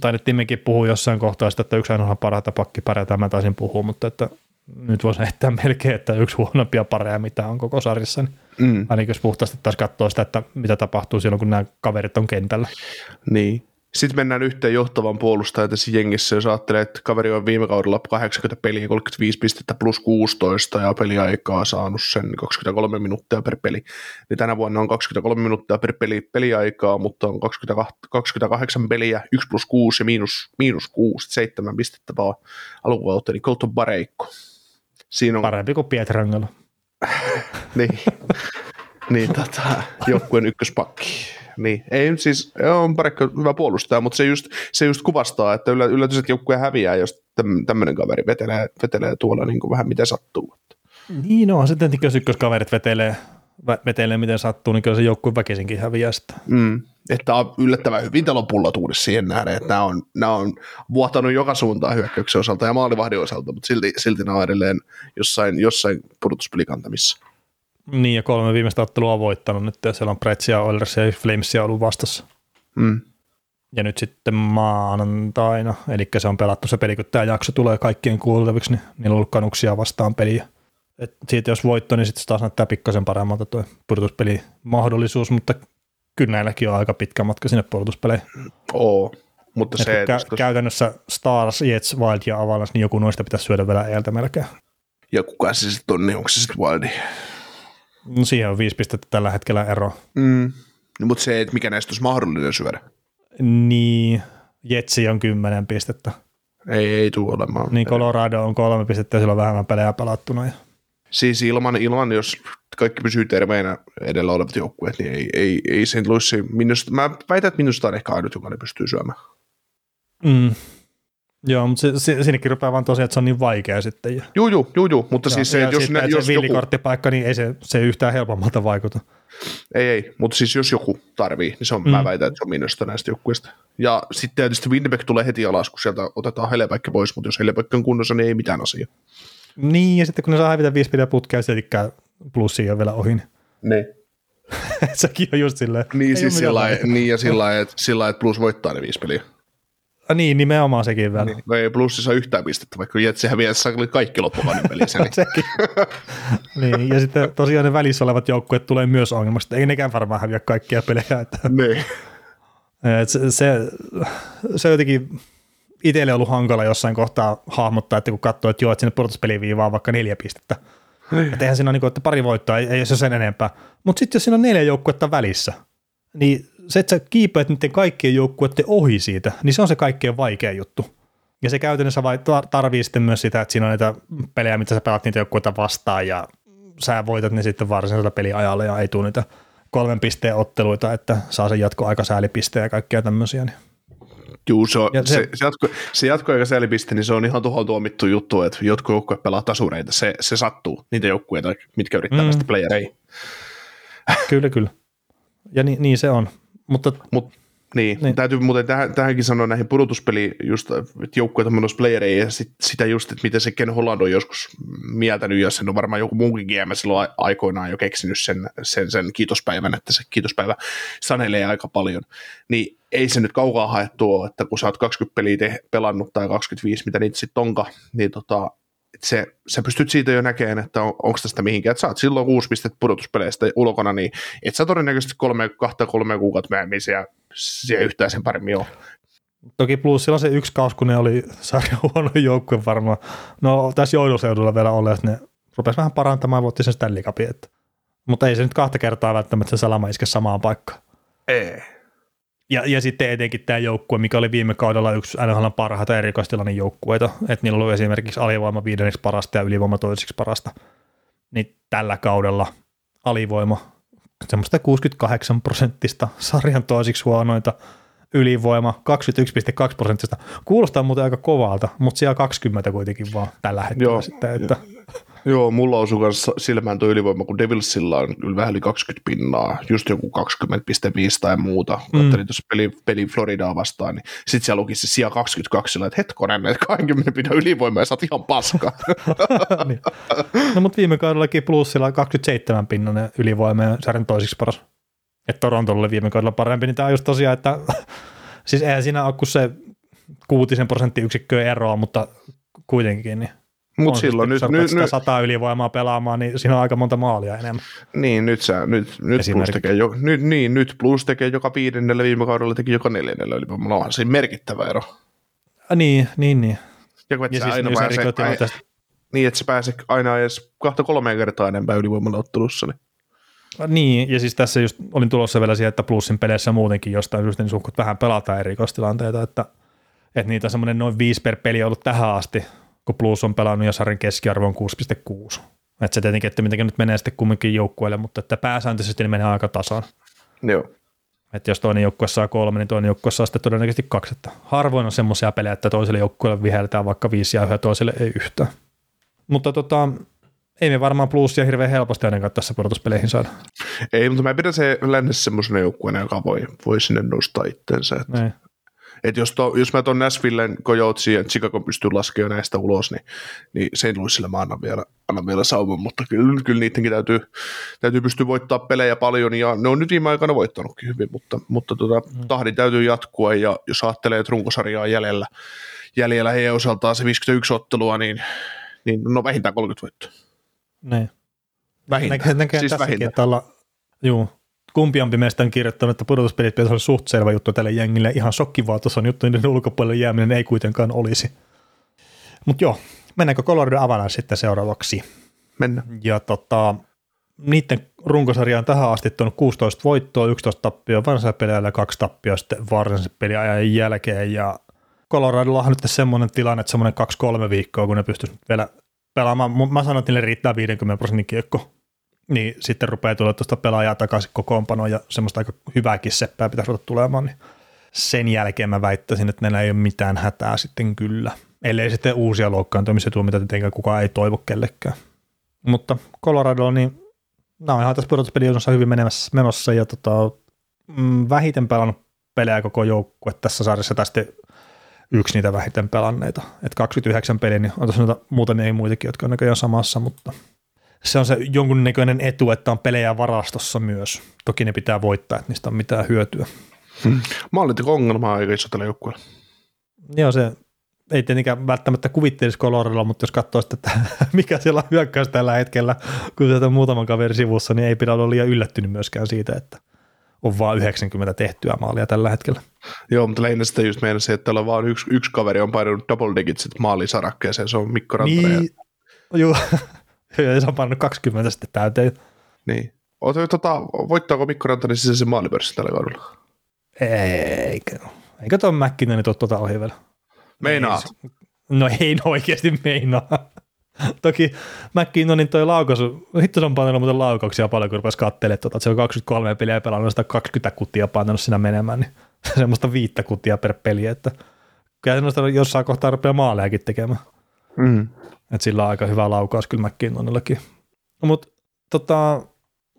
taidettiin mekin puhua jossain kohtaa sitä, että yksi ainoa parhaita pakkipareja, tämä taisin puhua, mutta että nyt voisi heittää melkein, että yksi huonompia pareja, mitä on koko sarjassa. Niin mm. Ainakin jos puhtaasti taas katsoo sitä, että mitä tapahtuu silloin, kun nämä kaverit on kentällä. Niin. Sitten mennään yhteen johtavan puolustajan tässä jengissä, jos ajattelee, että kaveri on viime kaudella 80 peliä, 35 pistettä plus 16 ja peliaikaa saanut sen 23 minuuttia per peli. Niin tänä vuonna on 23 minuuttia per peli peliaikaa, mutta on 22, 28 peliä, 1 plus 6 ja miinus, miinus 6, 7 pistettä vaan alkuvuotta, niin Colton Bareikko. Siinä on... Parempi kuin Pietrangelo. niin, niin tota, joukkueen ykköspakki. Niin, ei siis, on parekka hyvä puolustaja, mutta se just, se just kuvastaa, että yllätys, että joukkue häviää, jos tämmöinen kaveri vetelee, vetelee tuolla niin kuin vähän miten sattuu. Niin on, sitten jos ykköskaverit vetelee, vetelee miten sattuu, niin kyllä se joukkue väkisinkin häviää sitä. Mm. Että on yllättävän hyvin täällä on pullatuudessa siihen nähden, että nämä on, nämä on vuotanut joka suuntaan hyökkäyksen osalta ja maalivahdin osalta, mutta silti, silti nämä on edelleen jossain, jossain pudotuspelikantamissa. Niin, ja kolme viimeistä ottelua on voittanut nyt, ja siellä on Pretsia, Oilers ja Flamesia ollut vastassa. Mm. Ja nyt sitten maanantaina, eli se on pelattu se peli, kun tämä jakso tulee kaikkien kuultaviksi, niin niillä on ollut kanuksia vastaan peliä. Et siitä jos voitto, niin sitten taas näyttää pikkasen paremmalta tuo pudotuspeli mahdollisuus, mutta kyllä näilläkin on aika pitkä matka sinne pudotuspeleihin. Oo, mutta se... Kä- käytännössä Stars, Jets, Wild ja Avalanche, niin joku noista pitäisi syödä vielä ELtä melkein. Ja kuka se sitten on, niin onko se sitten Wildi? No siihen on viisi pistettä tällä hetkellä ero. Mm. No, mutta se, että mikä näistä olisi mahdollinen syödä. Niin, Jetsi on kymmenen pistettä. Ei, ei tule olemaan. Niin Colorado on kolme pistettä ja sillä on vähemmän pelejä pelattuna. Siis ilman, ilman, jos kaikki pysyy terveenä edellä olevat joukkueet, niin ei, ei, ei St. Louis, minusta, mä väitän, että minusta on ehkä ainut, joka ne pystyy syömään. Mm. Joo, mutta se, se, sinnekin rupeaa vaan tosiaan, että se on niin vaikea sitten. Juu, juu, juu, juu mutta ja, siis se, ja jos, sitten, ne, jos se villikorttipaikka, niin ei se, se yhtään helpommalta vaikuta. Ei, ei, mutta siis jos joku tarvii, niin se on, mm. mä väitän, että se on minusta näistä joukkueista. Ja sitten tietysti Winnipeg tulee heti alas, kun sieltä otetaan Helepäikkä pois, mutta jos Helepäikkä on kunnossa, niin ei mitään asiaa. Niin, ja sitten kun ne saa hävitä viisi peliä putkea, eli plussia on vielä ohi. Niin. Sekin on just silleen. Niin, siis sillä niin ja sillä lailla, että, sillä että plus voittaa ne viisi peliä. Ah, niin, nimenomaan sekin vielä. Niin, no ei plussissa yhtään pistettä, vaikka Jetsi häviässä oli kaikki loppuvainen pelissä. Niin. sekin. niin, ja sitten tosiaan ne välissä olevat joukkueet tulee myös ongelmasta. Ei nekään varmaan häviä kaikkia pelejä. Että, niin. se, se, se jotenkin itselle ollut hankala jossain kohtaa hahmottaa, että kun katsoo, että joo, että sinne pudotuspeliin viivaa vaikka neljä pistettä. Niin. Että eihän siinä ole, niin kuin, että pari voittoa, ei, ei se sen enempää. Mutta sitten jos siinä on neljä joukkuetta välissä, niin se, että sä kiipeät niiden kaikkien joukkueiden ohi siitä, niin se on se kaikkein vaikea juttu. Ja se käytännössä vai tarvii sitten myös sitä, että siinä on näitä pelejä, mitä sä pelaat niitä joukkueita vastaan ja sä voitat ne sitten varsinaisella peliajalla ja ei tule niitä kolmen pisteen otteluita, että saa sen jatko aika säälipisteen ja kaikkea tämmöisiä. Niin. Juu, se, on, se, se, se, jatko, se jatkoaika niin se on ihan tuohon tuomittu juttu, että jotkut joukkueet pelaa tasureita, se, se sattuu, niitä joukkueita, mitkä yrittää mm. playereihin. Kyllä, kyllä. Ja niin, niin se on. Mutta, Mut, niin, niin, täytyy muuten tähän, tähänkin sanoa näihin pudotuspeliin, just, että joukkueet on menossa playereihin ja sit, sitä just, että miten se Ken Holland on joskus mieltänyt, ja sen on varmaan joku muukin GM silloin aikoinaan jo keksinyt sen, sen, sen kiitospäivän, että se kiitospäivä sanelee aika paljon, niin ei se nyt kaukaa haettu ole, että kun sä oot 20 peliä te, pelannut tai 25, mitä niitä sitten onka, niin tota, se, sä pystyt siitä jo näkemään, että on, onko tästä mihinkään, että saat silloin kuusi pistettä pudotuspeleistä ulkona, niin et sä todennäköisesti kolme, kahta kolme kuukautta myöhemmin siellä, siellä yhtään sen paremmin ole. Toki plus se yksi kaus, kun ne oli sarjan huono joukkue varmaan. No tässä jouluseudulla vielä olleet, ne rupesi vähän parantamaan, voitti sen Stanley Cupin, että Mutta ei se nyt kahta kertaa välttämättä se salama iske samaan paikkaan. Ei. Ja, ja sitten etenkin tämä joukkue, mikä oli viime kaudella yksi NHL parhaita erikoistilannin joukkueita, että niillä oli esimerkiksi alivoima viidenneksi parasta ja ylivoima toiseksi parasta, niin tällä kaudella alivoima semmoista 68 prosenttista sarjan toisiksi huonoita, ylivoima 21,2 prosenttista. Kuulostaa muuten aika kovalta, mutta siellä 20 kuitenkin vaan tällä hetkellä Joo, sitten, että Joo, mulla osui kanssa silmään tuo ylivoima, kun Devilsilla on kyllä vähän yli 20 pinnaa, just joku 20,5 tai muuta. Katselin tuossa peli, peli Floridaa vastaan, niin sitten siellä luki se sija 22, sillä, että hetkonen, että 20 pinnan ylivoima ja sä oot ihan paska. niin. No mutta viime kaudellakin plussilla 27 pinnanen ylivoima ja sarjan toisiksi paras. Että Torontolla oli viime kaudella parempi, niin tämä on just tosiaan, että siis eihän siinä ole kuin se kuutisen prosenttiyksikköä eroa, mutta kuitenkin, niin Mutta silloin nyt, nyt, nyt, nyt, sata ylivoimaa pelaamaan, niin siinä on aika monta maalia enemmän. niin, nyt, sä, nyt, nyt, plus tekee, jo, nyt, niin, nyt plus tekee joka viidennellä, viime kaudella teki joka neljännellä ylivoimalla. Onhan siinä merkittävä ero. Ah, niin, niin, niin. Ja kun et Ja sä siis aina jos pääse, ai, erikoistilanteesta- niin, että sä pääse aina edes kahta kolmeen kertaa enempää ylivoimalla ottelussa. Niin. Niin, ja siis tässä just olin tulossa vielä siihen, että plussin peleissä muutenkin jostain syystä niin suhkut vähän pelataan erikoistilanteita, että, että niitä on semmoinen noin viisi per peli ollut tähän asti, kun plus on pelannut ja sarjan keskiarvo on 6,6. Että se tietenkin, että miten nyt menee sitten kumminkin joukkueelle, mutta että pääsääntöisesti ne menee aika tasaan. Joo. Että jos toinen joukkue saa kolme, niin toinen joukkue saa sitten todennäköisesti kaksi. Että harvoin on semmoisia pelejä, että toiselle joukkueelle viheltää vaikka viisi ja yhä toiselle ei yhtään. Mutta tota, ei me varmaan plussia hirveän helposti ainakaan tässä pudotuspeleihin saada. Ei, mutta mä pidän se lännessä semmoisena joukkueena, joka voi, voi sinne nostaa itsensä. Et, Näin. Et jos, to, jos mä tuon Nashvillen, Coyotesin ja Chicago pystyn laskemaan näistä ulos, niin, niin St. Louisille mä annan vielä, annan vielä sauman, mutta kyllä, kyllä niidenkin täytyy, täytyy pystyä voittaa pelejä paljon, ja ne on nyt viime aikoina voittanutkin hyvin, mutta, mutta tota, Mm. tahdin täytyy jatkua, ja jos ajattelee, että runkosarjaa jäljellä, jäljellä heidän osaltaan se 51 ottelua, niin, niin no vähintään 30 voittoa. Näin. Vähintään. Näkee, näkee Siis vähintään. että olla, juu, kumpiampi meistä on kirjoittanut, että pudotuspelit pitäisi olla suht selvä juttu tälle jengille. Ihan shokkivaa tuossa on juttu, niiden ulkopuolelle jääminen ei kuitenkaan olisi. Mutta joo, mennäänkö Colorado Avalanche sitten seuraavaksi? Mennä. Ja tota, niiden runkosarja on tähän asti tuonut 16 voittoa, 11 tappioa varsinaisella ja kaksi tappioa sitten varsinaisen peliajan jälkeen. Ja Coloradolla on nyt semmoinen tilanne, että semmoinen kaksi-kolme viikkoa, kun ne pystyisi vielä pelaamaan. Mä sanon, että niille riittää 50 prosentin kiekko. Niin sitten rupeaa tulla tuosta pelaajaa takaisin kokoonpanoon ja semmoista aika hyvääkin seppää pitäisi ruveta tulemaan. Niin sen jälkeen mä väittäisin, että näillä ei ole mitään hätää sitten kyllä. Ellei sitten uusia loukkaantumisia tuo, mitä tietenkään kukaan ei toivo kellekään. Mutta Colorado, niin nämä on ihan tässä pudotuspeliosassa hyvin menemässä, menossa ja tota, mm, vähiten pelannut pelejä koko joukkue tässä sarjassa sitten yksi niitä vähiten pelanneita. Et 29 peliä, niin on tuossa noita muutamia ei muitakin, jotka on näköjään samassa, mutta se on se jonkunnäköinen etu, että on pelejä varastossa myös. Toki ne pitää voittaa, että niistä on mitään hyötyä. Maalinteko ongelma aika iso tällä joukkueella. Joo, se ei tietenkään välttämättä kuvittelisi Coloradolla, mutta jos katsoo sitten, että mikä siellä on hyökkäys tällä hetkellä, kun sieltä on muutaman kaveri sivussa, niin ei pidä olla liian yllättynyt myöskään siitä, että on vain 90 tehtyä maalia tällä hetkellä. Joo, mutta lähinnä sitä just meidän se, että täällä on vaan yksi, yksi kaveri on painanut double digitsit maalisarakkeeseen, se on Mikko Rantanen. Niin, joo, ja se on pannut 20 sitten täyteen. Niin. Oota, tota, voittaako Mikko Rantanen sisäisen maalipörssin tällä kaudella? Eikä, eikä tuon McKinnon nyt ole tuota ohi vielä. Meinaat? No ei no oikeasti meinaa. Toki McKinnonin toi laukaisu, hitto se on pannut muuten laukauksia paljon, kun rupesi katselemaan, tuota, että se on 23 peliä pelannut, sitä 20 kutia pannut siinä menemään, niin semmoista viittä kutia per peli, että kyllä semmoista jossain kohtaa rupeaa maalejakin tekemään. Mm. Että sillä on aika hyvä laukaus kyllä McKinnonillakin. Mutta tota,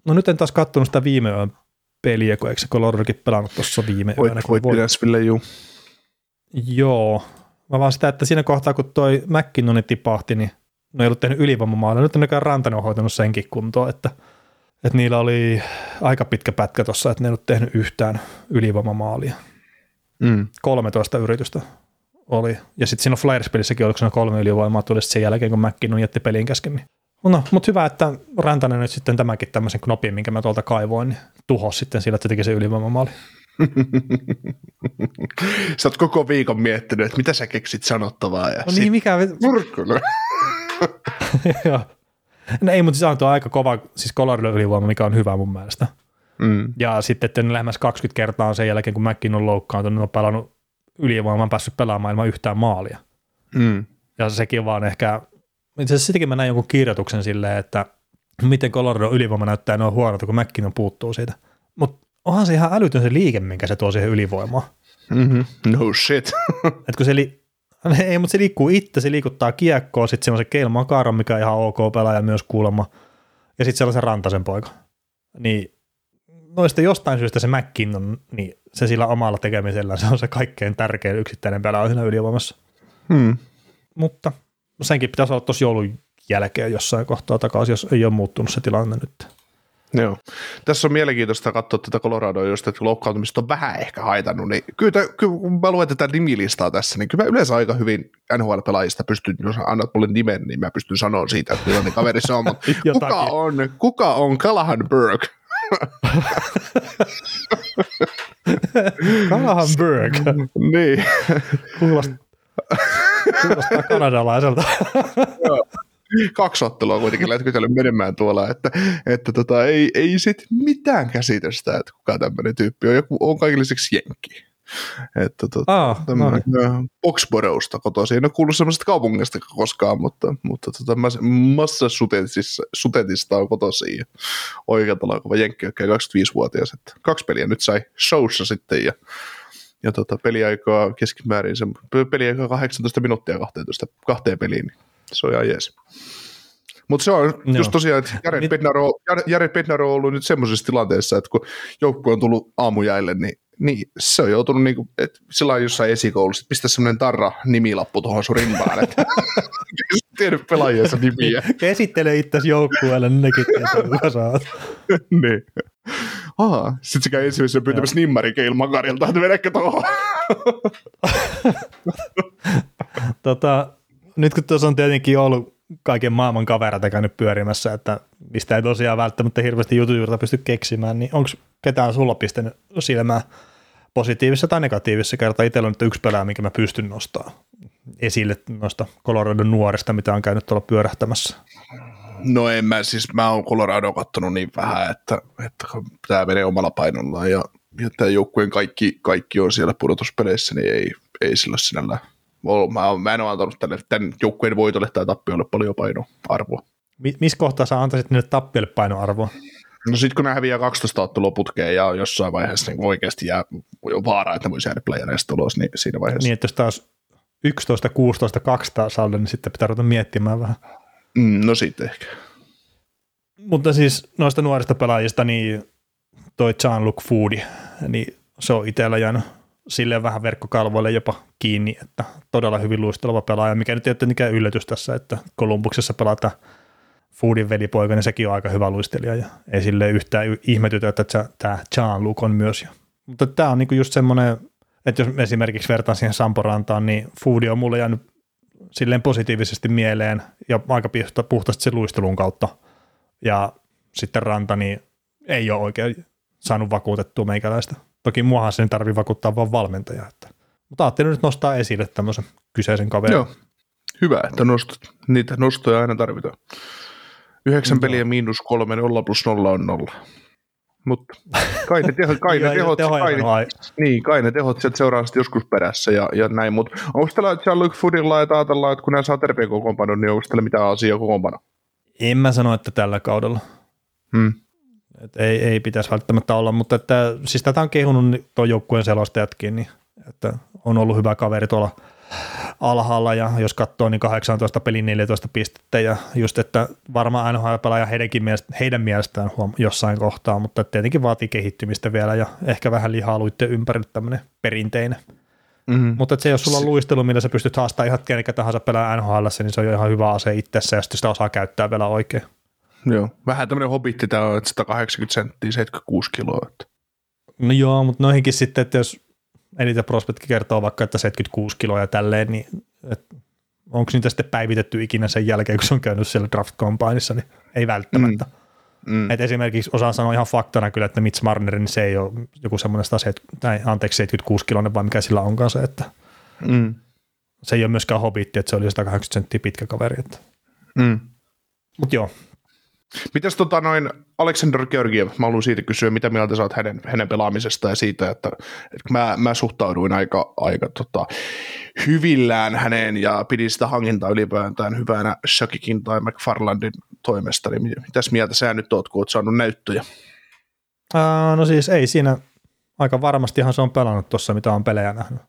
no nyt en taas katsonut sitä viime yön peliä, kun eikö se Coloradokin pelannut tuossa viime Voit, yönä. voit- Nashville, juu. Joo. Mä vaan sitä, että siinä kohtaa, kun toi McKinnoni tipahti, niin ne ei ollut tehnyt ylivoimamaalia. Nyt on Rantanen on hoitanut senkin kuntoon, että, että niillä oli aika pitkä pätkä tuossa, että ne ei ollut tehnyt yhtään ylivoimamaalia. Mm. 13 yritystä oli. Ja sitten siinä Flyers-pelissäkin oliko siinä kolme ylivoimaa tuli sen jälkeen, kun McKinnon jätti pelin kesken. Niin. No, mutta hyvä, että Rantanen nyt sitten tämäkin tämmöisen knopin, minkä mä tuolta kaivoin, niin tuhosi sitten sillä, että se teki sen ylivoimamaali. Sä oot koko viikon miettinyt, että mitä sä keksit sanottavaa. Ja No niin, mikä... Murkkuna. Joo. No ei, mutta se on tuo aika kova, siis Colorado ylivoima, mikä on hyvä mun mielestä. Mm. Ja sitten, että lähemmäs 20 kertaa sen jälkeen, kun Mäkin on loukkaantunut, on pelannut ylivoimaan päässyt pelaamaan ilman yhtään maalia. Mm. Ja sekin vaan ehkä, itse asiassa sitäkin mä näin jonkun kirjoituksen silleen, että miten Colorado ylivoima näyttää noin huonolta, kun Mäkin on puuttuu siitä. Mutta onhan se ihan älytön se liike, minkä se tuo siihen ylivoimaan. Mm-hmm. No shit. Et kun se li- ei, mutta se liikkuu itse, se liikuttaa kiekkoa, sitten semmoisen Keil Makaron, mikä on ihan ok pelaaja myös kuulemma, ja sitten sellaisen Rantasen poika. Niin noista jostain syystä se McKinnon, niin se sillä omalla tekemisellä se on se kaikkein tärkein yksittäinen pelaaja siinä ylivoimassa. Mm. Mutta senkin pitäisi olla tuossa joulun jälkeen jossain kohtaa takaisin, jos ei ole muuttunut se tilanne nyt. Joo. Tässä on mielenkiintoista katsoa tätä Coloradoa, just, että loukkaantumista on vähän ehkä haitannut, niin kyllä, kyllä kun mä luen tätä nimilistaa tässä, niin kyllä mä yleensä aika hyvin NHL-pelaajista pystyn, jos annat mulle nimen, niin mä pystyn sanoa siitä, että millainen kaveri se on, mutta kuka on, kuka on Callahan Burke? Callahan Burke. niin. Kuulostaa, kuulostaa kanadalaiselta. Kaksi ottelua kuitenkin lätkytellyt menemään tuolla, että, että tota, ei, ei sit mitään käsitystä, että kuka tämmöinen tyyppi on. Joku on kaikille lisäksi jenkki. Että tota, Ah, no niin. Boxborosta kotoisin. En ole kuullut semmoisesta kaupungista koskaan, mutta, mutta tota, Massachusettsista on kotoisin. Ja oikein kova jenkki, joka 25-vuotias. Että kaksi peliä nyt sai showssa sitten ja ja tota, peliaikaa keskimäärin, se, peliaikaa 18 minuuttia 12, kahteen peliin, niin se on ihan jees. Mutta se on Joo. just tosiaan, että Jared Bednaro, Jared Bednaro on ollut nyt semmoisessa tilanteessa, että kun joukkue on tullut aamujäille, niin, niin se on joutunut niin kuin, että sillä on jossain esikoulussa, että pistää semmoinen tarra nimilappu tuohon sun rimpaan, että tiedä pelaajiensa nimiä. Esittele itseäsi joukkueelle, niin nekin tietää, kuka sä oot. niin. Aha, sitten se käy ensimmäisenä pyytämässä nimmari Keil Makarilta, että vedäkö tuohon. tota, nyt kun tuossa on tietenkin ollut kaiken maailman kavereita käynyt pyörimässä, että mistä ei tosiaan välttämättä hirveästi jutujuurta pysty keksimään, niin onko ketään sulla pistänyt silmää positiivisessa tai negatiivisessa kertaa? Itsellä on nyt yksi pelaaja, minkä mä pystyn nostamaan esille noista Coloradon nuorista, mitä on käynyt tuolla pyörähtämässä. No en mä, siis mä oon Colorado kattonut niin vähän, että, että tämä menee omalla painollaan ja, ja tämä joukkueen kaikki, kaikki on siellä pudotuspeleissä, niin ei, ei sillä sinällä Mä, mä en ole antanut tälle, tämän joukkueen voitolle tai tappiolle paljon painoarvoa. Missä kohtaa sä antaisit niille tappiolle painoarvoa? No sitten kun ne häviää 12 ottelua putkeen ja jossain vaiheessa niin oikeasti jää vaara, että ne voisi jäädä playereista ulos, niin siinä vaiheessa. Niin, että jos taas 11, 16, 200 saldo, niin sitten pitää ruveta miettimään vähän. Mm, no sitten ehkä. Mutta siis noista nuorista pelaajista, niin toi Jean-Luc Foodi, niin se on itsellä jäänyt silleen vähän verkkokalvoille jopa kiinni, että todella hyvin luisteleva pelaaja, mikä nyt ei ole yllätys tässä, että Kolumbuksessa pelata Foodin velipoika, niin sekin on aika hyvä luistelija ja ei sille yhtään ihmetytä, että tämä Jean-Luc on myös. Mutta tämä on niinku just semmoinen, että jos esimerkiksi vertaan siihen Samporantaan, niin Foodi on mulle jäänyt silleen positiivisesti mieleen ja aika puhtaasti sen luistelun kautta. Ja sitten Ranta, niin ei ole oikein saanut vakuutettua meikäläistä. Toki muahan sen tarvii vakuuttaa vaan valmentaja. Että. Mutta ajattelin nyt nostaa esille tämmöisen kyseisen kaverin. Joo, hyvä, että nostat. Niitä nostoja aina tarvitaan. Yhdeksän peliä miinus kolme, nolla plus nolla on nolla. Mutta kai ne tehot, kai ne tehot, kai ne, niin, kai ne tehot sieltä seuraa joskus perässä ja, ja näin, mutta onko tällä Jean-Luc Foodilla, että ajatellaan, että kun nämä saa terpeen kokoonpano, niin onko tällä mitään asiaa kokoonpano? En mä sano, että tällä kaudella. Hmm. Et ei, ei pitäisi välttämättä olla, mutta että, siis tätä on kehunut tuon joukkueen selostajatkin, niin, että on ollut hyvä kaveri tuolla alhaalla ja jos katsoo niin 18 pelin 14 pistettä ja just, että varmaan NHL-pelaaja heidänkin mielestä, heidän mielestään huom- jossain kohtaa, mutta tietenkin vaatii kehittymistä vielä ja ehkä vähän lihaa luitten ympärillä tämmöinen perinteinen. Mm-hmm. Mutta se, jos sulla on luistelu, millä sä pystyt haastamaan ihan kenekä tahansa pelaa NHL, niin se on jo ihan hyvä ase itsessä ja sitten sitä osaa käyttää vielä oikein. Joo, vähän tämmöinen hobitti tämä on, että 180 senttiä, 76 kiloa. Että. No joo, mutta noihinkin sitten, että jos Elite Prospectkin kertoo vaikka, että 76 kiloa ja tälleen, niin onko niitä sitten päivitetty ikinä sen jälkeen, kun se on käynyt siellä draft combineissa, niin ei välttämättä. Mm. Mm. Et esimerkiksi osaan sanoa ihan faktana kyllä, että Mitch Marner, niin se ei ole joku semmoinen 170, tai anteeksi 76 kiloinen, vai mikä sillä onkaan se, että mm. se ei ole myöskään hobitti, että se oli 180 senttiä pitkä kaveri. Että. Mm. Mutta joo, Mitäs tota noin Aleksander Georgiev, mä haluan siitä kysyä, mitä mieltä sä oot hänen, hänen pelaamisesta ja siitä, että, että mä, mä suhtauduin aika, aika tota, hyvillään häneen ja pidin sitä hankintaa ylipäätään hyvänä Shakikin tai McFarlandin toimesta, niin mitäs mieltä sä nyt oot, kun oot saanut näyttöjä? Ää, no siis ei siinä, aika varmastihan se on pelannut tuossa, mitä on pelejä nähnyt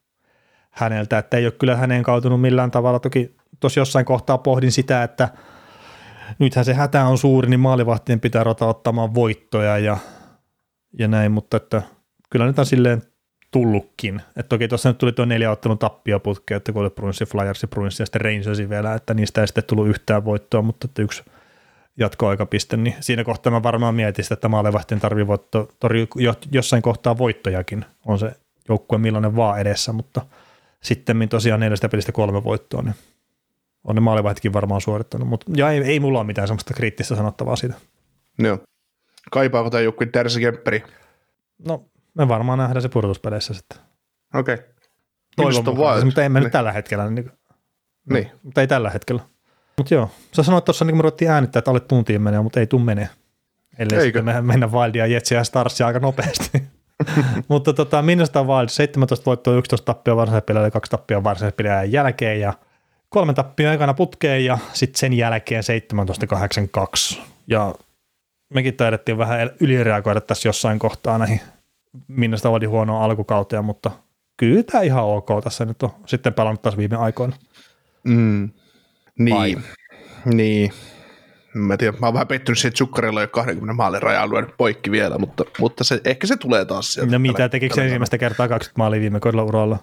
häneltä, että ei ole kyllä häneen kautunut millään tavalla. Toki tuossa jossain kohtaa pohdin sitä, että nythän se hätä on suuri, niin maalivahtien pitää rota ottamaan voittoja ja, ja näin, mutta että kyllä nyt on silleen tullutkin. Et toki tuossa nyt tuli tuo neljä ottelun tappioputke, että kun oli Bruinssi, Flyers, Bruinssi ja sitten Rangersi vielä, että niistä ei sitten tullut yhtään voittoa, mutta että yksi jatkoaikapiste, niin siinä kohtaa mä varmaan mietin sitä, että maalivahtien tarvii voitto, jossain kohtaa voittojakin, on se joukkue millainen vaan edessä, mutta sitten tosiaan neljästä pelistä kolme voittoa, niin on ne maalivahtikin varmaan suorittanut, mutta ja ei, ei mulla ole mitään semmoista kriittistä sanottavaa siitä. Joo. Kaipaako tämä joku Tersi Kempperi? No, me varmaan nähdään se pudotuspeleissä sitten. Okei. Okay. Toivon mukaan, mutta ei me niin. nyt tällä hetkellä. Niin, niin. Mutta ei tällä hetkellä. Mutta joo, sä sanoit tuossa, niin kun me ruvettiin äänittää, että alle tuntiin menee, mutta ei tuu menee. Ellei Eikö? sitten me mennä Wildia, Jetsiä ja Starsia aika nopeasti. mutta tota, Minnesota Wild, 17 voittoa, 11 tappia varsinaisella ja kaksi tappia varsinaisella jälkeen ja kolme tappia ekana putkeen ja sitten sen jälkeen 17-82. Ja mekin taidettiin vähän ylireagoida tässä jossain kohtaa näihin Minnesota Wildin huonoa alkukauteen, mutta kyllä tämä ihan ok tässä nyt on sitten pelannut taas viime aikoina. Mm. Niin, Vai? niin. Mä, tiedän, mä oon vähän pettynyt siitä, että Sukkarilla ei ole 20 maalin rajaa lyönyt poikki vielä, mutta, mutta se, ehkä se tulee taas sieltä. No mitä, tekikö se ensimmäistä kertaa 20 maalia viime kaudella uralla?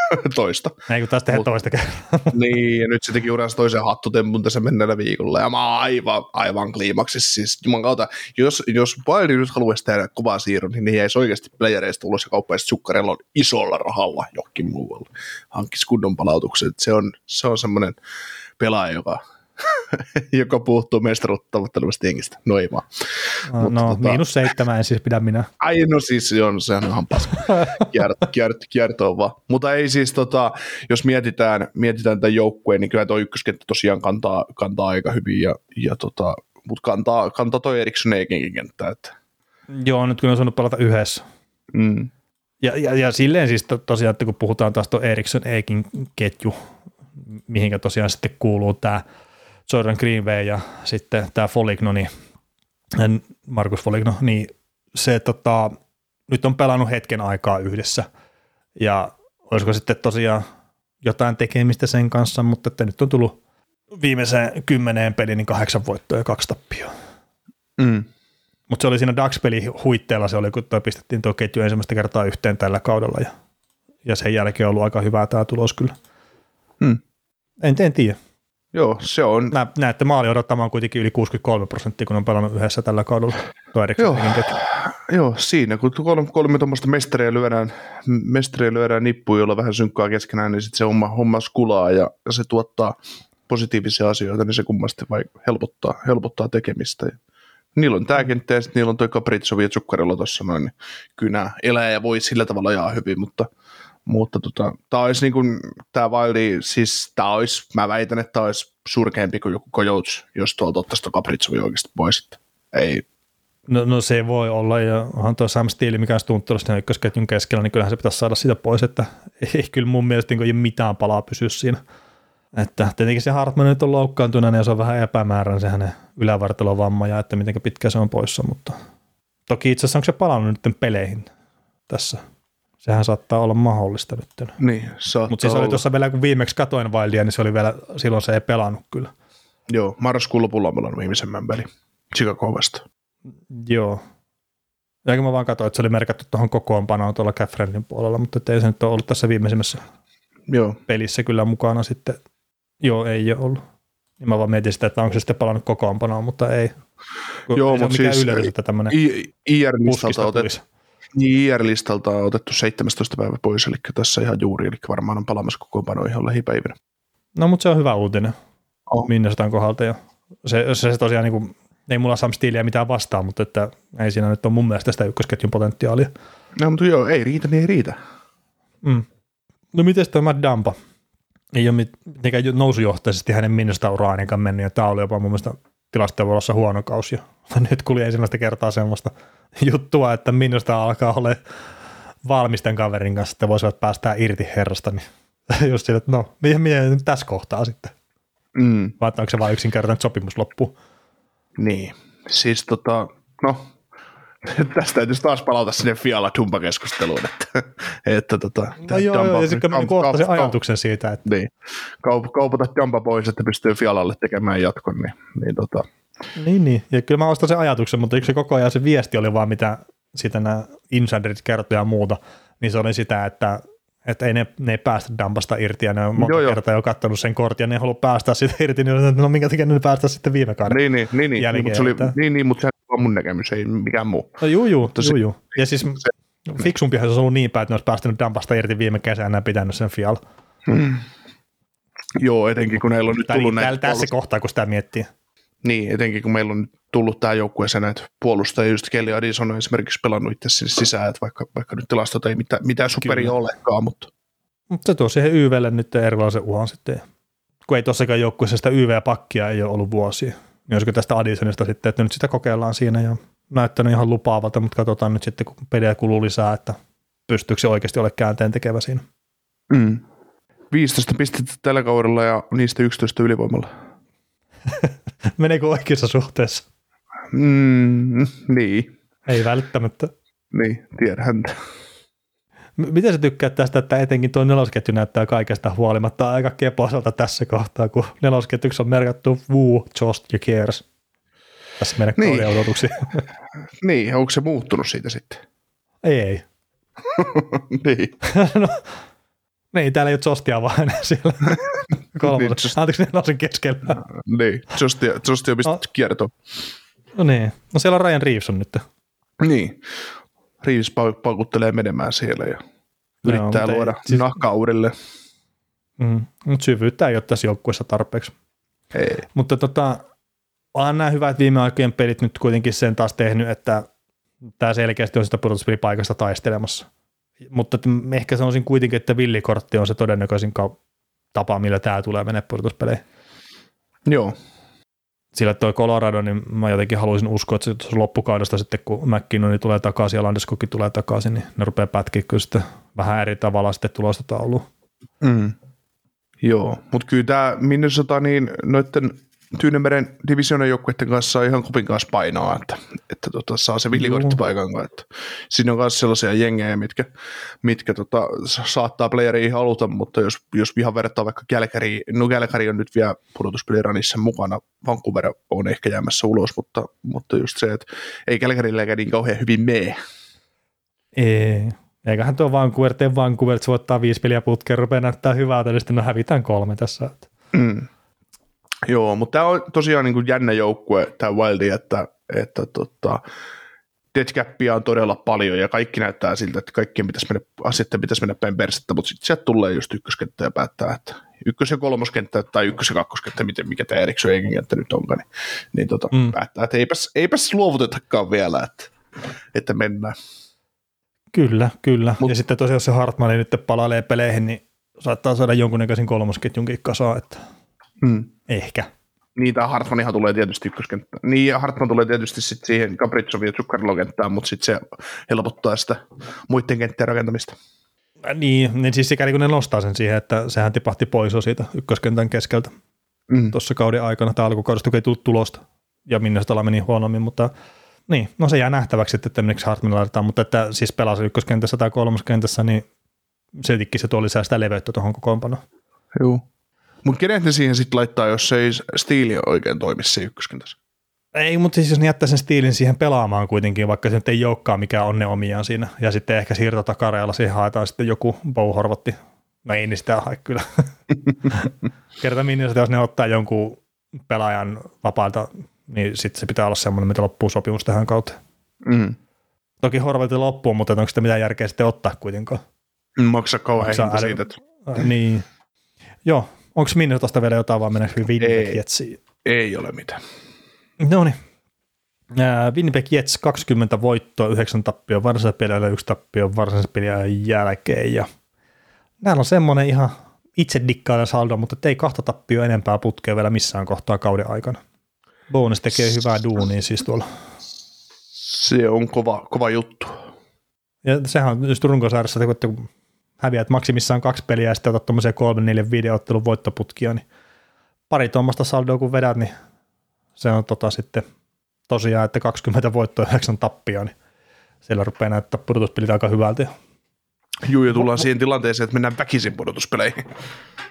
toista. Ei kun taas tehdä Mut, toista kertaa. niin, ja nyt se teki uransa toisen hattutempun tässä mennellä viikolla, ja mä oon aivan, aivan kliimaksissa. Siis juman kautta, jos, jos Bayern nyt haluaisi tehdä kovaa siirron, niin ne jäisi oikeasti playereista ulos ja kauppaisi Sukkarella isolla rahalla johonkin muualle. Hankkisi kunnon palautuksen. Se on, se on semmoinen pelaaja, joka joka puuttuu mestaruutta tavoittelevasta jengistä. No ei vaan. No, Mutta, no tota, miinus seitsemän en siis pidä minä. Ai no siis on, sehän on ihan paska. Kierto, vaan. Mutta ei siis, tota, jos mietitään, mietitään tämän joukkueen, niin kyllä tuo ykköskenttä tosiaan kantaa, kantaa aika hyvin, ja, ja tota, mutta kantaa, kantaa toi Eriksson eikenkin kenttä. Että. Joo, nyt kun on saanut palata yhdessä. Mm. Ja, ja, ja silleen siis to, tosiaan, että kun puhutaan taas tuon Eriksson Eikin ketju, mihinkä tosiaan sitten kuuluu tämä Jordan Greenway ja sitten tämä Foligno, niin, Markus Foligno, niin se tota, nyt on pelannut hetken aikaa yhdessä ja olisiko sitten tosiaan jotain tekemistä sen kanssa, mutta että nyt on tullut viimeiseen kymmeneen peliin niin kahdeksan voittoa ja kaksi tappioa. Mm. Mutta se oli siinä Dax-peli huitteella, se oli kun toi pistettiin tuo ketju ensimmäistä kertaa yhteen tällä kaudella ja, ja sen jälkeen on ollut aika hyvää tämä tulos kyllä. Mm. En, en tiedä. Joo, se on. Nä, näette maali odottamaan kuitenkin yli 63 prosenttia, kun on pelannut yhdessä tällä kaudella. Joo, joo, siinä kun kolme, kolme tuommoista mestaria lyödään, mestaria lyödään nippuun, jolla vähän synkkää keskenään, niin sitten se homma, homma skulaa ja, ja, se tuottaa positiivisia asioita, niin se kummasti vai helpottaa, helpottaa tekemistä. Ja niillä on tämä kenttä ja sitten niillä on toi Caprizzov ja Zuccarello tuossa noin, niin kyllä elää ja voi sillä tavalla ajaa hyvin, mutta – mutta tota, tämä olisi niin kuin, tämä Wildi, siis tämä olisi, mä väitän, että tämä olisi surkeampi kuin joku Coyotes, jos tuolta ottaisi tuo Capricciovi oikeasti pois. Ei. No, no, se voi olla, ja onhan tuo Sam Steele, mikä on siinä ykkösketjun keskellä, niin kyllähän se pitäisi saada sitä pois, että ei kyllä mun mielestä niin mitään palaa pysyä siinä. Että tietenkin se Hartman nyt on loukkaantuneena ja se on vähän epämäärän se hänen ylävartalovamma ja että miten pitkä se on poissa, mutta toki itse asiassa onko se palannut nyt peleihin tässä Sehän saattaa olla mahdollista nyt. Niin, Mutta siis oli tuossa vielä, kun viimeksi katoin Wildia, niin se oli vielä, silloin se ei pelannut kyllä. Joo, marraskuun lopulla on pelannut viimeisemmän peli Chicago vasta. Joo. Ja mä vaan katsoin, että se oli merkattu tuohon kokoonpanoon tuolla Catherinin puolella, mutta ei se nyt ole ollut tässä viimeisimmässä Joo. pelissä kyllä mukana sitten. Joo, ei ole ollut. Niin mä vaan mietin sitä, että onko se sitten palannut kokoonpanoon, mutta ei. Joo, mutta siis yllätys, että tämmöinen IR-listalta otet, niin, IR-listalta on otettu 17 päivä pois, eli tässä ihan juuri, eli varmaan on palaamassa kokoonpano ihan lähipäivinä. No, mutta se on hyvä uutinen oh. Minnesotan kohdalta. Ja se, se, se tosiaan, niin kuin, ei mulla Sam Steelia mitään vastaa, mutta että ei siinä nyt ole mun mielestä sitä ykkösketjun potentiaalia. No, mutta joo, ei riitä, niin ei riitä. Mm. No, miten tämä Dampa? Ei ole mitenkään nousujohtaisesti hänen Minnesota-uraa ainakaan mennyt, ja tämä oli jopa mun mielestä tilastovuorossa huono kausi. Nyt kuli ensimmäistä kertaa semmoista juttua, että minusta alkaa olla valmisten kaverin kanssa, että voisivat päästää irti herrasta, niin just sille, että no, mihin minä nyt tässä kohtaa sitten? Mm. Vai onko se vain yksinkertainen sopimus loppu? Niin, siis tota, no, tästä täytyisi taas palata sinne Fiala Dumpa keskusteluun, että, että tota, No joo, joo, ja sitten mä kaup- kohtasin kaup- ajatuksen siitä, että Niin, kaup- kaupata Dumpa pois, että pystyy Fialalle tekemään jatkon, niin, niin tota, niin, niin, ja kyllä mä ostan sen ajatuksen, mutta yksi koko ajan se viesti oli vaan, mitä sitä nämä insiderit kertoi ja muuta, niin se oli sitä, että että ei ne, ne ei päästä dampasta irti ja ne on monta Joo, kertaa jo kattanut sen kortin ja ne ei halua päästä sitä irti, niin no minkä takia ne päästä sitten viime kauden. niin, niin, niin, niin, Jälkeen, mutta se oli, niin, niin, mutta se on mun näkemys, ei mikään muu. No juu, juu, Mutta se- juu, juu. Ja siis fiksumpihan se olisi ollut niin päin, että ne olisi päästänyt dampasta irti viime kesänä ja pitänyt sen fial. Joo, etenkin kun meillä on nyt Tai tullut niin, näitä tässä puolust- kohtaa, kun sitä miettii. Niin, etenkin kun meillä on nyt tullut tähän joukkueeseen näitä puolustajia, just Kelly Addison on esimerkiksi pelannut itse sinne sisään, että vaikka, vaikka nyt tilastot ei mitään, mitään superia Kyllä. olekaan, mutta Mutta se tuo siihen YVlle nyt erilaisen uhan sitten. Kun ei tossakaan joukkueessa sitä YV-pakkia ei ole ollut vuosia. Niin olisiko tästä Addisonista sitten, että nyt sitä kokeillaan siinä ja näyttänyt ihan lupaavalta, mutta katsotaan nyt sitten, kun pelejä kuluu lisää, että pystyykö se oikeasti ole käänteen tekevä siinä. mm. 15 pistettä tällä kaudella ja niistä 11 ylivoimalla. Meneekö oikeassa suhteessa? Mm, niin, Ei välttämättä. niin, tiedän. M- Miten sä tykkäät tästä, että etenkin tuo nelosketju näyttää kaikesta huolimatta aika kepoiselta tässä kohtaa, kun nelosketjuksi on merkattu Woo, Jost ja Kiers. Tässä meidän Niin. niin. odotuksia. Niin, onko se muuttunut siitä sitten? ei, ei. niin. no, niin, täällä ei ole Jostia vaan siellä. Kolmosen. Niin, just- Anteeksi, nelosen keskellä. niin, Justi on pistetty No. kiertoon. No niin. No siellä on Ryan Reeves on nyt. Niin. Reeves pau- paukuttelee menemään siellä ja yrittää ei- luoda siis- nahkaa uudelleen. Mm. Mutta syvyyttä ei ole tässä joukkueessa tarpeeksi. Ei. Mutta tota, onhan nämä hyvät viime aikojen pelit nyt kuitenkin sen taas tehnyt, että tämä selkeästi on sitä pudotuspelipaikasta taistelemassa. Mutta että ehkä sanoisin kuitenkin, että villikortti on se todennäköisin tapa, millä tämä tulee mennä pudotuspeleihin. Joo. Sillä toi Colorado, niin mä jotenkin haluaisin uskoa, että se loppukaudesta sitten, kun McKinnoni tulee takaisin ja Landeskogki tulee takaisin, niin ne rupeaa pätkiä kyllä sitten vähän eri tavalla sitten tulosta tauluun. Mm. Joo, mutta kyllä tämä Minnesota niin noiden Tyynemeren divisionan joukkueiden kanssa ihan kupin kanssa painoa, että, että tota, saa se villikorttipaikan kanssa. Että siinä on myös sellaisia jengejä, mitkä, mitkä tota, sa- saattaa playeria haluta, mutta jos, jos ihan vertaa vaikka Kälkäri, no Kälkäri on nyt vielä pudotuspeliranissa mukana, Vancouver on ehkä jäämässä ulos, mutta, mutta just se, että ei Kälkärilläkään niin kauhean hyvin mene. Ei. Eiköhän tuo Vancouver tee Vancouver, että se voittaa viisi peliä putkeen, rupeaa näyttää hyvältä, niin sitten no hävitään kolme tässä. Mm. Joo, mutta tämä on tosiaan niin kuin jännä joukkue, tämä Wildi, että, että tota, deadcappia on todella paljon ja kaikki näyttää siltä, että kaikkien pitäisi mennä, asioiden pitäisi mennä päin persettä, mutta sitten sieltä tulee just ykköskenttä ja päättää, että ykkös- ja kolmoskenttä tai ykkös- ja kakkoskenttä, miten, mikä tämä Eriksson Eikin kenttä nyt onkaan, niin, niin tota, mm. Päättää, että eipäs, eipäs luovutetakaan vielä, että, että mennään. Kyllä, kyllä. Mut- ja sitten tosiaan jos se Hartmani nyt palailee peleihin, niin saattaa saada jonkunnäköisen kolmosketjunkin kasaan, että Mm. ehkä. Niin, tämä Hartmanihan tulee tietysti ykköskenttään. Niin, ja Hartman tulee tietysti sit siihen Capricciovin ja Zuccarello kenttään, mutta sitten se helpottaa sitä muiden kenttien rakentamista. Äh, Niin, niin siis sikäli kun ne nostaa sen siihen, että sehän tipahti pois jo siitä ykköskentän keskeltä Mm. tuossa kauden aikana, tai alkukaudesta, kun ei tullut tulosta, ja minne sitä meni huonommin, mutta niin, no se jää nähtäväksi, että miksi Hartman laitetaan, mutta että siis pelasi ykköskentässä tai kolmoskentässä, niin siltikin se tuo lisää sitä leveyttä tuohon kokoonpanoon. Joo. Mutta kenet ne siihen sitten laittaa, jos ei Steeli oikein toimi se ykköskentässä? Ei, mutta siis jos ne jättää sen stiilin siihen pelaamaan kuitenkin, vaikka se nyt ei olekaan mikä on ne omiaan siinä, ja sitten ehkä siirto takareella siihen haetaan sitten joku Bow Horvatti. No ei niin sitä hae kyllä. Kerta minne jos ne ottaa jonkun pelaajan vapailta, niin sitten se pitää olla semmoinen, mitä loppuu sopimus tähän kautta. Mm. Toki Horvatin loppuu, mutta onko sitä mitään järkeä sitten ottaa kuitenkaan? Maksaa kauhean Maksaa hinta äly- siitä, että niin. Joo, onko Minnesotasta vielä jotain, vaan mennäänkö Winnipeg. Jetsiin? ei ole mitään. No niin. Ää, Winnipeg Jets 20 voittoa, 9 tappio varsinaisella pelillä, yksi tappio varsinaisen pelin jälkeen. Ja näillä on semmoinen ihan itse dikkainen saldo, mutta ei kahta tappio enempää putkea vielä missään kohtaa kauden aikana. Bones tekee hyvää duunia siis tuolla. Se on kova, kova juttu. Ja sehän on just että kun häviät maksimissaan kaksi peliä ja sitten otat tuommoisia kolme, neljä videoottelun voittoputkia, niin pari tuommoista saldoa kun vedät, niin se on tota sitten tosiaan, että 20 voittoa 9 tappia, niin siellä rupeaa näyttää pudotuspelit aika hyvältä. Juu, ja tullaan siihen tilanteeseen, että mennään väkisin pudotuspeleihin.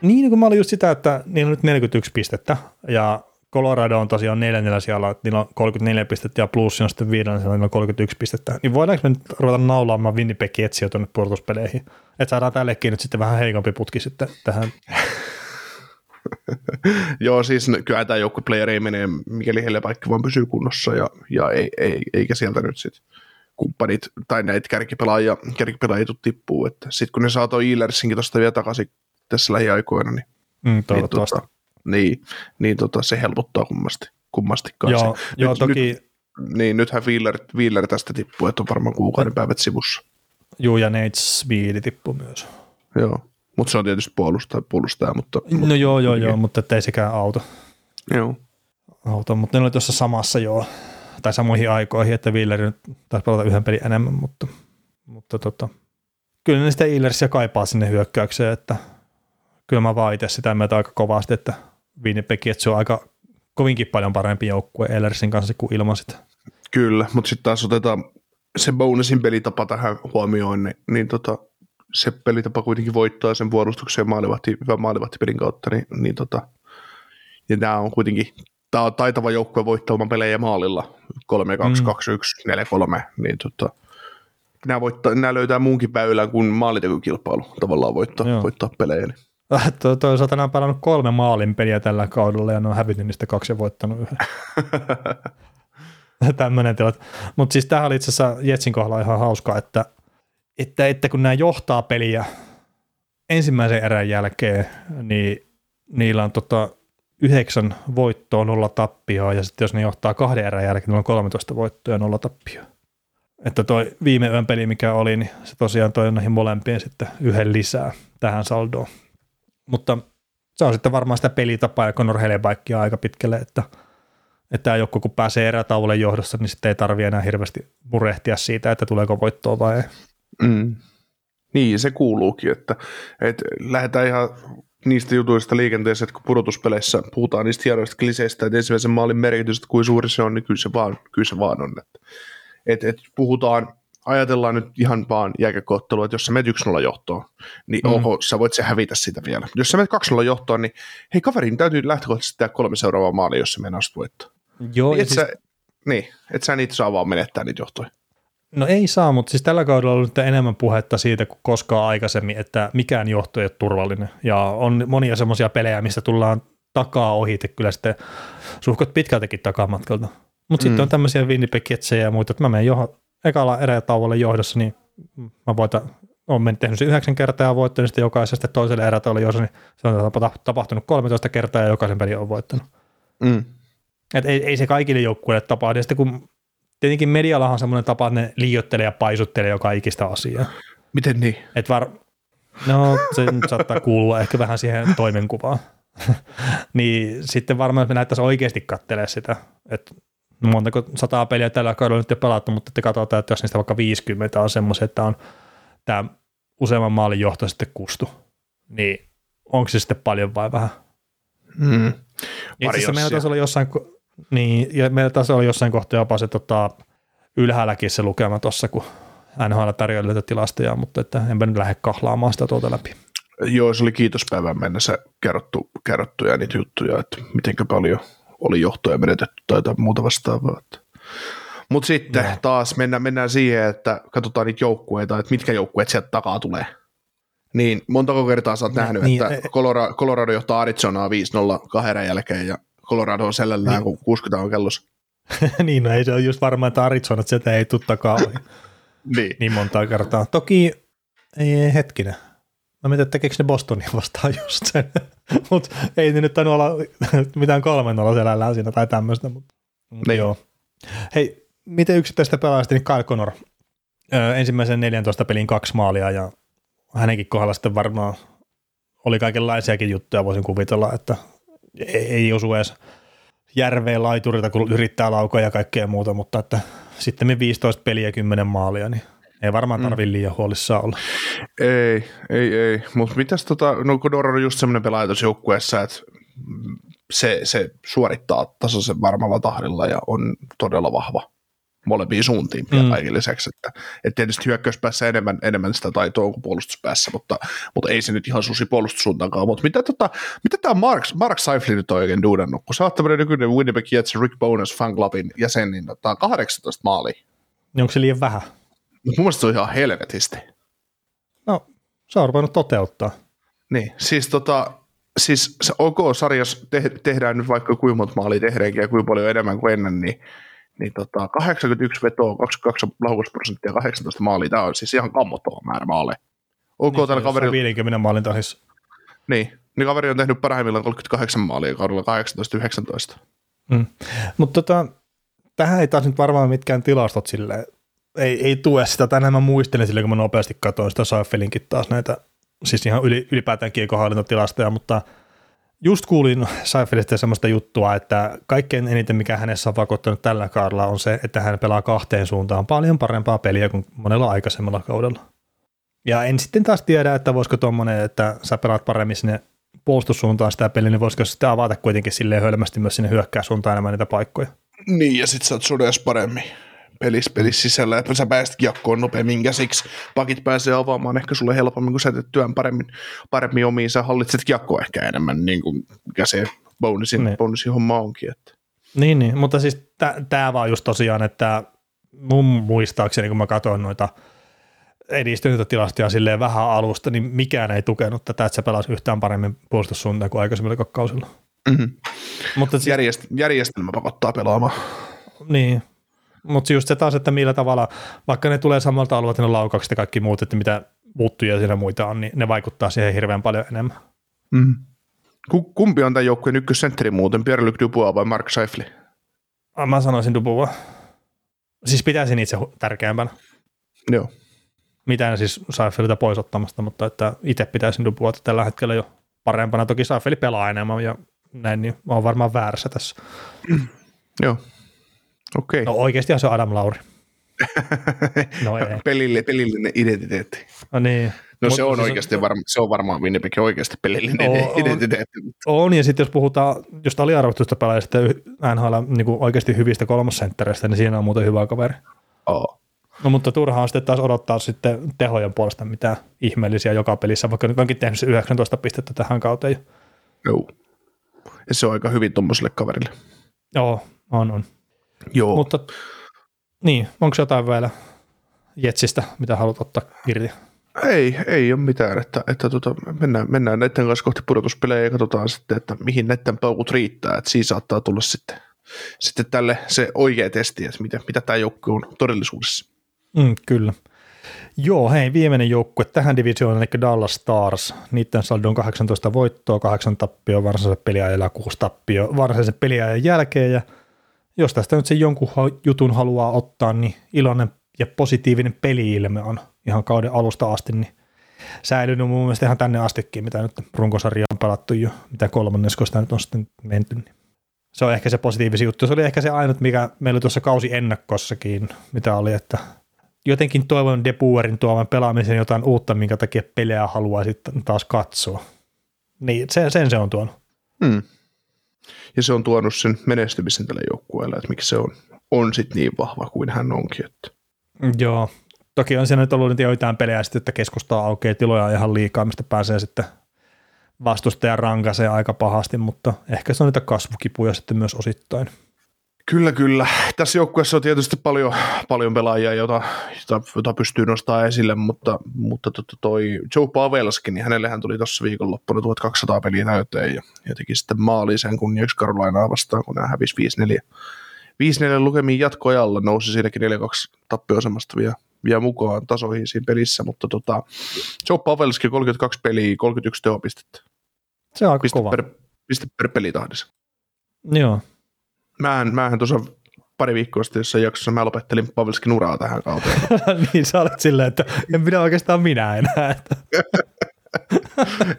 Niin, kun mä olin just sitä, että niillä on nyt 41 pistettä, ja Colorado on tosiaan neljännellä siellä, että niillä on 34 pistettä, ja plus on sitten viidennellä siellä, niillä on 31 pistettä. Niin voidaanko me nyt ruveta naulaamaan Winnipeg etsiä tuonne pudotuspeleihin? Että saadaan tällekin nyt sitten vähän heikompi putki sitten tähän. Joo, siis kyllä tämä joukkueplayer ei mene, mikäli heille vaikka vaan pysyy kunnossa, ja, ja ei, ei, eikä sieltä nyt sitten kumppanit tai näitä kärkipelaajia, kärkipelaajia tippuu. Sitten kun ne saa tuon Eilersinkin tuosta vielä takaisin tässä lähiaikoina, niin, Mm, toivottavasti. niin, tota, niin, niin tota, se helpottaa kummasti, kummastikaan. Joo, se. joo nyt, toki, Nyt, niin, nythän Wheeler, Wheeler tästä tippuu, että on varmaan kuukauden päivät sivussa. Juu ja Nate Speedi tippui myös. Joo, mutta se on tietysti puolustaja, puolustaja mutta... No joo, joo, joo, mutta ei sekään auta. Joo. auta, mutta ne oli tuossa samassa joo, tai samoihin aikoihin, että Wheeler nyt taisi pelata yhden pelin enemmän, mutta, mutta tota, kyllä ne sitten Illersia kaipaa sinne hyökkäykseen, että kyllä mä vaan itse sitä mieltä aika kovasti, että Winnipeg, että se on aika kovinkin paljon parempi joukkue Ellersin kanssa kuin ilman sitä. Kyllä, mutta sitten taas otetaan se bonusin pelitapa tähän huomioon, niin, niin tota, se pelitapa kuitenkin voittaa sen puolustuksen ja maalivahti, hyvän maalivahtipelin kautta, niin, niin tota, ja tämä on kuitenkin tämä on taitava joukkue voittamaan pelejä maalilla 3 2 Mm. 2 1 4 3 niin tota, nämä, voittaa, nämä löytää muunkin väylän kuin maalitekokilpailu tavallaan voittaa, Joo. voittaa pelejä. Niin. To- Toisaalta nämä on pelannut kolme maalin peliä tällä kaudella ja ne on hävinnyt niistä kaksi ja voittanut yhden. Tämmöinen tilanne. Mutta siis tämähän oli itse asiassa Jetsin kohdalla ihan hauskaa, että, että, että kun nämä johtaa peliä ensimmäisen erän jälkeen, niin niillä on tota yhdeksän voittoa, nolla tappioa, ja sitten jos ne johtaa kahden erän jälkeen, niillä on 13 voittoa ja nolla tappioa. Että toi viime yön peli, mikä oli, niin se tosiaan toi näihin molempiin sitten yhden lisää tähän saldoon. Mutta se on sitten varmaan sitä pelitapaa Conor Helebaikkia aika pitkälle, että, että tämä joku kun pääsee erätauolle johdossa, niin sitten ei tarvi enää hirveästi murehtia siitä, että tuleeko voittoa vai ei. Mm. Niin, se kuuluukin, että, että lähdetään ihan niistä jutuista liikenteessä, että kun pudotuspeleissä puhutaan niistä hienoista kliseistä, että ensimmäisen maalin merkitys, että kuin suuri se on, niin kyllä se vaan, kyllä se vaan on. Että, että, että puhutaan, ajatellaan nyt ihan vaan jääkäkoottelua, että jos sä menet 1-0 johtoon, niin Mm. oho, sä voit se hävitä sitä vielä. Jos sä menet 2-0 johtoon, niin hei kaverin täytyy lähtökohtaisesti tehdä kolme seuraavaa maalia, jos se mennään voittoon. Joo, Niin, et, siis, sä, niin, et sä niitä saa vaan menettää niitä johtoja. no ei saa, mutta siis tällä kaudella on ollut enemmän puhetta siitä kuin koskaan aikaisemmin, että mikään johto ei ole turvallinen. Ja on monia semmoisia pelejä, mistä tullaan takaa ohite kyllä sitten suhkot pitkältäkin takamatkalta. Mutta mm. sitten on tämmöisiä Winnipeg ja muita, että mä menen johon, ekalla erätauolle johdossa, niin mä voitan, olen mennyt tehnyt sen yhdeksän kertaa ja voittanut sitten jokaisesta toiselle erätauolle johdossa, niin se on tapa- tapahtunut 13 kertaa ja jokaisen pelin on voittanut. Mm. Et ei, ei se kaikille joukkueille tapahdu. Ja sitten kun tietenkin mediallahan on semmoinen tapa, että ne liioittelee ja paisuttelee joka ikistä asiaa. Miten niin? Et var... No, se saattaa kuulua ehkä vähän siihen toimenkuvaan. niin sitten varmaan että me näyttäisiin oikeasti kattelee sitä, että montako sataa peliä tällä kaudella nyt jo pelattu, mutta että katsotaan, että jos niistä vaikka 50 on semmoisia, että on tämä useamman maalin johto sitten kustu, niin onko se sitten paljon vai vähän? Mm. Itse asiassa meillä taisi olla jossain, niin, ja meillä taisi olla jossain kohtaa jopa se tota, ylhäälläkin se lukema tuossa, kun NHL tarjoili näitä tilastoja, mutta että enpä nyt lähde kahlaamaan sitä tuolta läpi. Joo, se oli kiitospäivän mennessä kerrottu, kerrottuja niitä juttuja, että miten paljon oli johtoja menetetty tai jotain muuta vastaavaa. Mutta sitten Joo. taas mennään, mennään siihen, että katsotaan niitä joukkueita, että mitkä joukkueet sieltä takaa tulee. Niin montako kertaa sä oot Niin, nähnyt, niin, että e- Colorado, Colorado johtaa Arizonaa 5-0 kahden jälkeen ja Colorado on selällään, Niin. kun 60 on kellossa. niin, no ei se ole just varmaan, että Arizona, että sieltä ei tule takaa Niin. niin montaa kertaa. Toki, ei, hetkinen, mä mietin, että tekeekö ne Bostonia vastaan just sen, mutta ei ne nyt tainnut olla mitään kolmen nolla selällään siinä tai tämmöistä, mutta mut Niin. joo. Hei, miten yksittäistä pelaajasta, niin Kyle Connor, ö, ensimmäisen 14 pelin kaksi maalia ja hänenkin kohdalla sitten varmaan oli kaikenlaisiakin juttuja, voisin kuvitella, että ei, ei osu edes järveen laiturilta, kun yrittää laukoa ja kaikkea muuta, mutta että sitten 15 peliä 10 maalia, niin ei varmaan tarvi mm. liian huolissaan olla. Ei, ei, ei. Mutta mitäs tota, no kun on just semmoinen pelaaja joukkueessa, että se, se suorittaa tasaisen varmalla tahdilla ja on todella vahva molempiin suuntiin mm. kaiken lisäksi. Että, että tietysti hyökkäyspäässä enemmän, enemmän sitä taitoa kuin puolustuspäässä, mutta, mutta ei se nyt ihan susi puolustussuuntaankaan. Mutta mitä, tota, mitä tämä Mark, Mark Seiflin nyt on oikein duudannut? Kun sä oot tämmöinen nykyinen Winnipeg Jets Rick Bonus fan clubin jäsen, niin tota, 18 maalia. Niin onko se liian vähän? Mun mielestä se on ihan helvetisti. No, se on ruvennut toteuttaa. Niin, siis tota, siis se OK-sarjassa te- tehdään nyt vaikka kuinka monta maalia tehdäänkin ja kuinka paljon enemmän kuin ennen, niin, niin tota, 81 vetoa, 22 laukusprosenttia, 18 maalia, tämä on siis ihan kammottava määrä maaleja. OK niin, tällä kaveri... 50 maalin tahissa. Niin, niin kaveri on tehnyt parhaimmillaan 38 maalia kaudella 18-19. Mm. Mutta tota, tähän ei taas nyt varmaan mitkään tilastot silleen, ei, ei tue sitä. Tänään mä muistelin silleen, kun mä nopeasti katsoin sitä Seifelinkin taas näitä siis ihan yli, ylipäätään kiekohallintotilastoja, mutta just kuulin Seifelistä semmoista juttua, että kaikkein eniten mikä hänessä on vakuuttanut tällä kaudella on se, että hän pelaa kahteen suuntaan paljon parempaa peliä kuin monella aikaisemmalla kaudella. Ja en sitten taas tiedä, että voisiko tuommoinen, että sä pelaat paremmin sinne puolustussuuntaan sitä peliä, niin voisiko sitten avata kuitenkin silleen hölmästi myös sinne hyökkääsuuntaan enemmän niitä paikkoja. Niin, ja sitten sä oot paremmin pelissä, pelissä sisällä, että sä pääset kiekkoon nopeammin käsiksi. Pakit pääsee avaamaan ehkä sulle helpommin, kun sä teet työn paremmin, paremmin omiin, sä hallitset kiekkoa ehkä enemmän, niin kuin mikä se bonusin, niin. bonusin homma onkin. Että. Niin, niin, mutta siis tämä vaan just tosiaan, että mun muistaakseni, kun mä katsoin noita edistyneitä tilastoja silleen vähän alusta, niin mikään ei tukenut tätä, että se pelasi yhtään paremmin puolustussuuntaan kuin aikaisemmilla kausilla. Mm-hmm. Mutta siis, Järjest, järjestelmä pakottaa pelaamaan. Niin, mutta just se taas, että millä tavalla, vaikka ne tulee samalta alueelta ne laukaukset ja kaikki muut, että mitä muuttuja siinä muita on, niin ne vaikuttaa siihen hirveän paljon enemmän. Mm. Kumpi on tämän joukkueen ykkössentteri muuten, Pierre-Luc Dubois vai Mark Scheifele? Ah, mä sanoisin Dubois. Siis pitäisin itse tärkeämpänä. Joo. Mitään siis Seifeliltä pois ottamasta, mutta että itse pitäisin Dubois tällä hetkellä jo parempana. Toki Seifeli pelaa enemmän ja näin, niin on varmaan väärässä tässä. Joo. Okei. No oikeastihan se on Adam Lauri. no ei. Pelille, pelillinen identiteetti. No niin. No se on siis oikeasti, on... varma, se on varmaan Winnipegin oikeasti pelillinen on, identiteetti. On, on, ja sitten jos puhutaan just aliarvoitusta pelaajista NHL niin oikeasti hyvistä kolmosenttereistä, niin siinä on muuten hyvä kaveri. Oh. No mutta turhaa on sitten taas odottaa sitten tehojen puolesta mitä ihmeellisiä joka pelissä, vaikka nyt onkin tehnyt 19 pistettä tähän kauteen. Joo. Ja se on aika hyvin tuommoiselle kaverille. Joo, on, on. Joo. Mutta niin, onko jotain vielä Jetsistä, mitä haluat ottaa irti? Ei, ei ole mitään, että, että tota, mennään, mennään näiden kanssa kohti pudotuspelejä ja katsotaan sitten, että mihin näiden paukut riittää, että siinä saattaa tulla sitten, sitten tälle se oikea testi, että mitä, mitä tämä joukkue on todellisuudessa. Mm, kyllä. Joo, hei, viimeinen joukkue tähän divisioon, eli Dallas Stars. Niiden saldo on 18 voittoa, 8 tappioa varsinaisen peliajan ja 6 tappio varsinaisen peliajan jälkeen, ja jos tästä nyt se jonkun jutun haluaa ottaa, niin iloinen ja positiivinen peliilme on ihan kauden alusta asti, niin säilynyt mun mielestä ihan tänne astikin, mitä nyt runkosarja on pelattu jo, mitä kolmanneskosta nyt on sitten menty. Niin se on ehkä se positiivisi juttu. Se oli ehkä se ainut, mikä meillä tuossa kausi ennakkossakin, mitä oli, että jotenkin toivon Depuerin tuovan pelaamisen jotain uutta, minkä takia pelejä haluaa sitten taas katsoa. Niin sen, sen se on tuonut. Hmm ja se on tuonut sen menestymisen tälle joukkueelle, että miksi se on, on sitten niin vahva kuin hän onkin. Että. Joo, toki on siinä nyt ollut joitain pelejä sitten, että keskustaa aukeaa tiloja ihan liikaa, mistä pääsee sitten vastustaja rankasee aika pahasti, mutta ehkä se on niitä kasvukipuja sitten myös osittain. Kyllä, kyllä. Tässä joukkueessa on tietysti paljon, paljon pelaajia, jota, jota, jota pystyy nostamaan esille, mutta, mutta to, toi Joe Pavelskin, niin hänellehän tuli tuossa viikonloppuna 1200 peliä täyteen ja, ja teki sitten maali sen kunniaksi Carolinaa vastaan, kun nämä hävisi 5-4. 5-4 lukemiin jatkoajalla nousi siinäkin 4-2 tappioasemasta vielä, vielä mukaan tasoihin siinä pelissä, mutta tota, Joe Pavelski 32 peliä, 31 tehopistettä. Se on aika piste kova. Per, piste per pelitahdissa. Joo, Mähän, mähän tuossa pari viikkoa sitten jossain jaksossa mä lopettelin Pavelskin uraa tähän kauteen. niin sä olet silleen, että en minä oikeastaan minä enää. Että.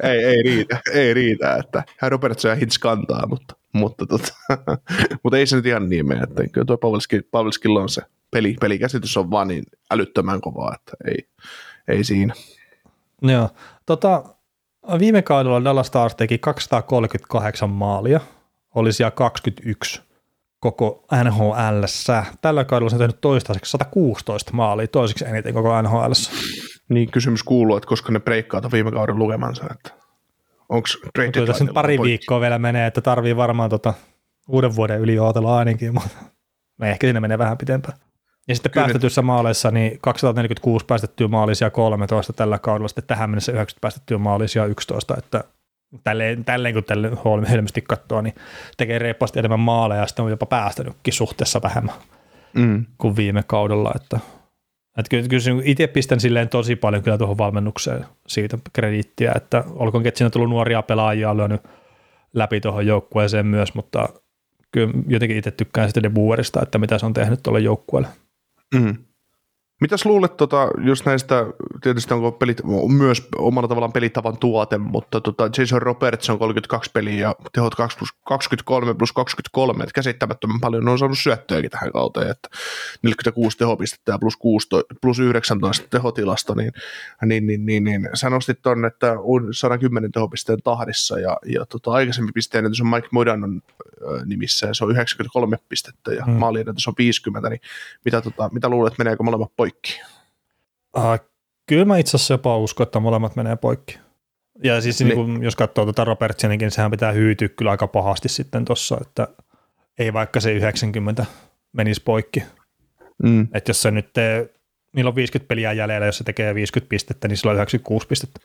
ei, ei riitä, ei riitä, että hän Robertson ja Hintz kantaa, mutta, mutta, tota, mutta ei se nyt ihan niin mene, että kyllä tuo Pavelski, Pavelskilla on se peli, pelikäsitys on vaan niin älyttömän kovaa, että ei, ei siinä. Joo, tota, viime kaudella Dallas Stars teki 238 maalia, oli siellä 21 koko NHL. Tällä kaudella se on tehnyt toistaiseksi 116 maalia, toiseksi eniten koko NHL. Niin kysymys kuuluu, että koska ne breikkaa viime kauden lukemansa, että onko trade tässä pari poikki? viikkoa vielä menee, että tarvii varmaan tota uuden vuoden yli ootella ainakin, mutta ehkä siinä menee vähän pitempään. Ja sitten Kyllä. päästetyissä maaleissa, niin 246 päästettyä maalisia 13 tällä kaudella, sitten tähän mennessä 90 päästettyä maalisia 11, että tälleen, tälleen kun tälle helmesti katsoo, niin tekee reippaasti enemmän maaleja ja sitten on jopa päästänytkin suhteessa vähemmän mm. kuin viime kaudella, että että kyllä, kyllä itse pistän silleen tosi paljon kyllä tuohon valmennukseen siitä krediittiä, että olkoon että siinä on tullut nuoria pelaajia, lyönyt läpi tuohon joukkueeseen myös, mutta kyllä jotenkin itse tykkään sitten De Boerista, että mitä se on tehnyt tuolle joukkueelle. Mm. Mitäs luulet tota, just näistä, tietysti onko pelit myös omalla tavallaan pelitavan tuote, mutta tota Jason Roberts on 32 peliä ja tehot 2 plus 23 plus 23, että käsittämättömän paljon on saanut syöttöjäkin tähän kauteen, että 46 tehopistettä ja plus, 16, plus 19 tehotilasta, niin, niin, niin, niin, niin sä nostit ton, että on 110 tehopisteen tahdissa ja, ja tota, aikaisemmin pisteen on Mike Modanon nimissä ja se on 93 pistettä ja hmm. maaliennätys on 50, niin mitä, tota, mitä luulet, meneekö molemmat poikki? Uh, kyllä mä itse asiassa jopa uskon, että molemmat menee poikki. Ja siis niin. Niin kun, jos katsoo tuota Robertsonikin, niin sehän pitää hyytyä kyllä aika pahasti sitten tuossa, että ei vaikka se 90 menisi poikki. Mm. Että jos se nyt tee, niillä on 50 peliä jäljellä, jos se tekee 50 pistettä, niin sillä on 96 pistettä.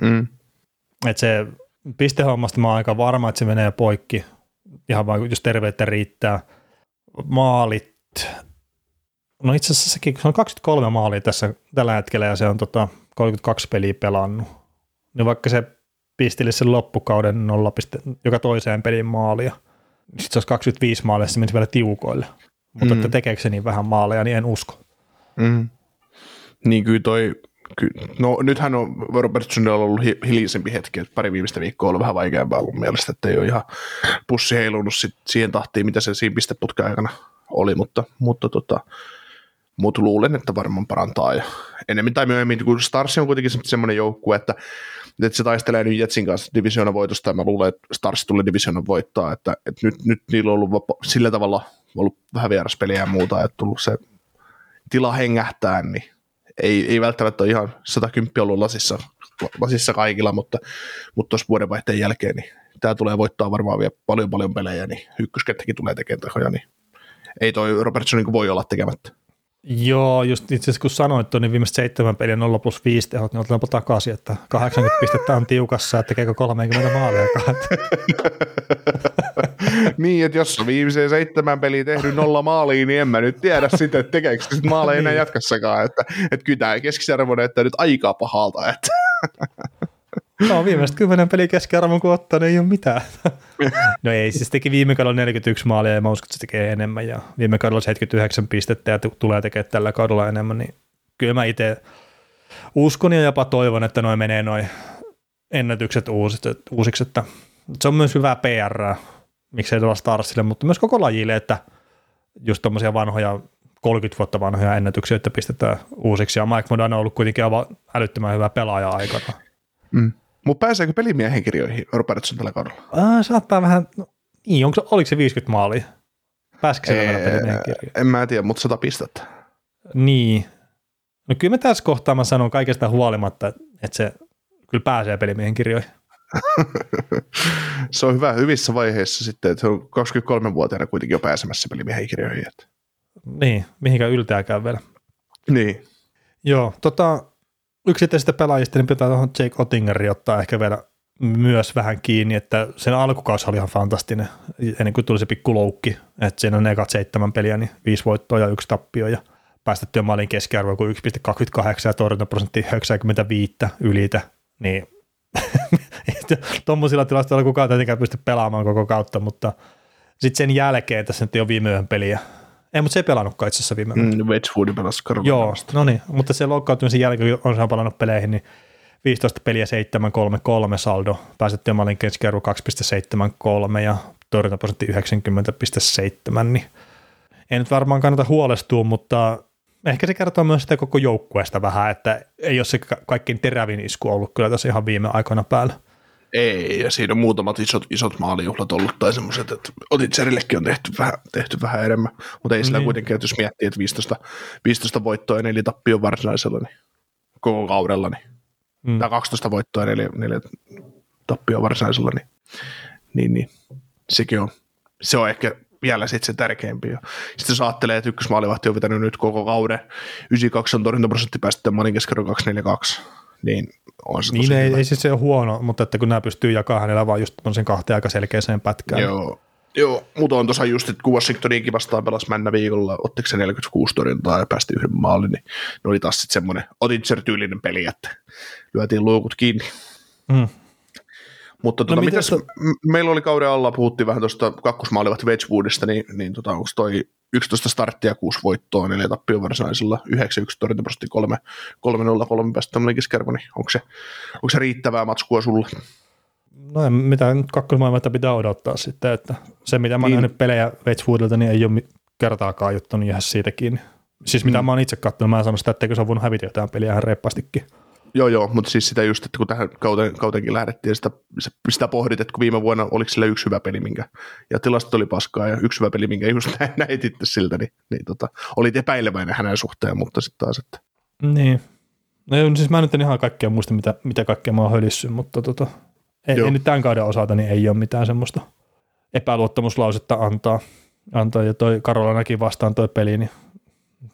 Mm. Että se pistehommasta mä oon aika varma, että se menee poikki, ihan vain jos terveyttä riittää. Maalit, no itse asiassa sekin, se on 23 maalia tässä tällä hetkellä ja se on tota 32 peliä pelannut. Niin vaikka se pistili sen loppukauden 0, joka toiseen pelin maalia, niin sitten se olisi 25 maalia, se menisi vielä tiukoille. Mutta mm. että tekeekö se niin vähän maaleja, niin en usko. Mm. Niin kyllä toi Ky- no nythän on Robertsonilla ollut hi- hiljaisempi hetki, että pari viimeistä viikkoa on ollut vähän vaikeampaa mun mielestä, että ei ole ihan pussi heilunut sit siihen tahtiin, mitä se siinä pisteputken aikana oli, mutta, mutta tota, mut luulen, että varmaan parantaa ja enemmän tai myöhemmin, kun Stars on kuitenkin semmoinen joukkue, että, että se taistelee nyt Jetsin kanssa divisioonan voitosta ja mä luulen, että Stars tulee divisioonan voittaa, että, että nyt, nyt niillä on ollut vapa- sillä tavalla ollut vähän vieraspeliä ja muuta, että tullut se tila hengähtää, niin ei, ei välttämättä ole ihan 110 ollut lasissa, lasissa kaikilla, mutta, mutta tuossa vuodenvaihteen jälkeen niin tämä tulee voittaa varmaan vielä paljon paljon pelejä, niin ykköskenttäkin tulee tekemään tehoja, niin ei toi Robertson niin voi olla tekemättä. Joo, just itse asiassa kun sanoit, niin viimeiset seitsemän peliä 0 plus 5 tehot, niin otetaanpa takaisin, että 80 pistettä on tiukassa, että tekeekö 30 maalia niin, että jos viimeiseen seitsemän peliä tehnyt nolla maaliin, niin en mä nyt tiedä sitten, että tekeekö sitten maaleja enää niin. jatkossakaan. Että, että kyllä tämä keskisarvo näyttää nyt aika pahalta. Että. No viimeiset kymmenen peliä keskiarvon kun ottaa, niin ei ole mitään. no ei, siis teki viime kaudella 41 maalia ja mä uskon, että se tekee enemmän ja viime kaudella 79 pistettä ja tulee tekemään tällä kaudella enemmän, niin kyllä mä itse uskon ja jopa toivon, että noin menee noin ennätykset uusiksi, uusiksi, että se on myös hyvää PR, miksei tuolla Starsille, mutta myös koko lajille, että just tuommoisia vanhoja 30 vuotta vanhoja ennätyksiä, että pistetään uusiksi, ja Mike Modano on ollut kuitenkin aivan älyttömän hyvä pelaaja aikana. Mm. Mutta pääseekö pelimiehen kirjoihin Robertson tällä kaudella? Äh, saattaa vähän, no, niin, onko, oliko se 50 maalia? Pääsikö se vielä pelimiehen kirjoihin? En mä tiedä, mutta 100 pistettä. Niin. No kyllä mä tässä kohtaa mä sanon kaikesta huolimatta, että se kyllä pääsee pelimiehen kirjoihin. se on hyvä hyvissä vaiheissa sitten, että se on 23-vuotiaana kuitenkin jo pääsemässä pelimiehen kirjoihin. Että. Niin, mihinkä yltääkään vielä. Niin. Joo, tota, yksittäisistä pelaajista niin pitää tuohon Jake Ottingeri ottaa ehkä vielä myös vähän kiinni, että sen alkukausi oli ihan fantastinen, ennen kuin tuli se pikku loukki, että siinä on ne seitsemän peliä, niin viisi voittoa ja yksi tappio ja päästettyä maalin keskiarvo kuin 1,28 ja torjuntaprosentti 95 ylitä, niin tuommoisilla tilastoilla kukaan tietenkään pysty pelaamaan koko kautta, mutta sitten sen jälkeen tässä nyt ole viime yön peliä. Ei, mutta se ei pelannutkaan itse asiassa viime yön. Mm, Wedgwood pelasi Joo, no niin, mutta se loukkaantumisen jälkeen, kun on palannut peleihin, niin 15 peliä 7-3-3 saldo, päästettyä maalin keskiarvo 2,73 ja torjuntaprosentti 90,7, niin ei nyt varmaan kannata huolestua, mutta ehkä se kertoo myös sitä koko joukkueesta vähän, että ei ole se kaikkein terävin isku ollut kyllä tässä ihan viime aikoina päällä. Ei, ja siinä on muutamat isot, isot maalijuhlat ollut tai semmoiset, että Otitserillekin on tehty vähän, tehty vähän enemmän, mutta ei sillä niin. kuitenkin, että jos miettii, että 15, 15 voittoa ja 4 tappio varsinaisella, niin koko kaudella, niin, mm. tai 12 voittoa ja 4, 4 tappio varsinaisella, niin, niin, niin sekin on, se on ehkä vielä sitten se tärkeämpi. Sitten jos ajattelee, että ykkösmaalivahti on vetänyt nyt koko kauden, 92 on torjuntaprosentti päästetty maalin keskero 242, niin on se Niin ei, ei siis se ole huono, mutta että kun nämä pystyy jakamaan hänellä vaan just sen kahteen aika selkeäseen pätkään. Joo, Joo, mutta on tuossa just, että kun Washingtoninkin vastaan pelas männä viikolla, ottiko se 46 torjuntaa ja päästi yhden maalin, niin ne oli taas sitten semmoinen Otitzer-tyylinen peli, että lyötiin luukut kiinni. Mm. Mutta tuota, no, mitäs, to... meillä oli kauden alla, puhuttiin vähän tuosta kakkosmaalivat Wedgwoodista, niin, niin tota, onko toi 11 starttia, 6 voittoa, 4 tappio varsinaisella, 91 torjuntaprosentti, 3, 3 0 3 päästä tämmöinen keskiarvo, niin onko se, onko se riittävää matskua sulle? No en mitään kakkosmaailmaa pitää odottaa sitten, että se mitä mä oon niin. nähnyt pelejä Wedgwoodilta, niin ei ole kertaakaan juttunut ihan siitä kiinni. Siis mitä mm. mä oon itse katsonut, mä en sanonut sitä, etteikö se on voinut hävitä jotain peliä ihan reippastikin. Joo, joo, mutta siis sitä just, että kun tähän kauteen, kauteenkin lähdettiin, sitä, sitä pohdit, että kun viime vuonna oliko sillä yksi hyvä peli, minkä, ja tilastot oli paskaa, ja yksi hyvä peli, minkä just näititte siltä, niin, niin tota, olit epäileväinen hänen suhteen, mutta sitten taas, että... Niin. No siis mä nyt en ihan kaikkea muista, mitä, mitä kaikkea mä oon hölissy, mutta tota, ei, ei nyt tämän kauden osalta niin ei ole mitään semmoista epäluottamuslausetta antaa. antaa. Ja toi Karola näki vastaan toi peli, niin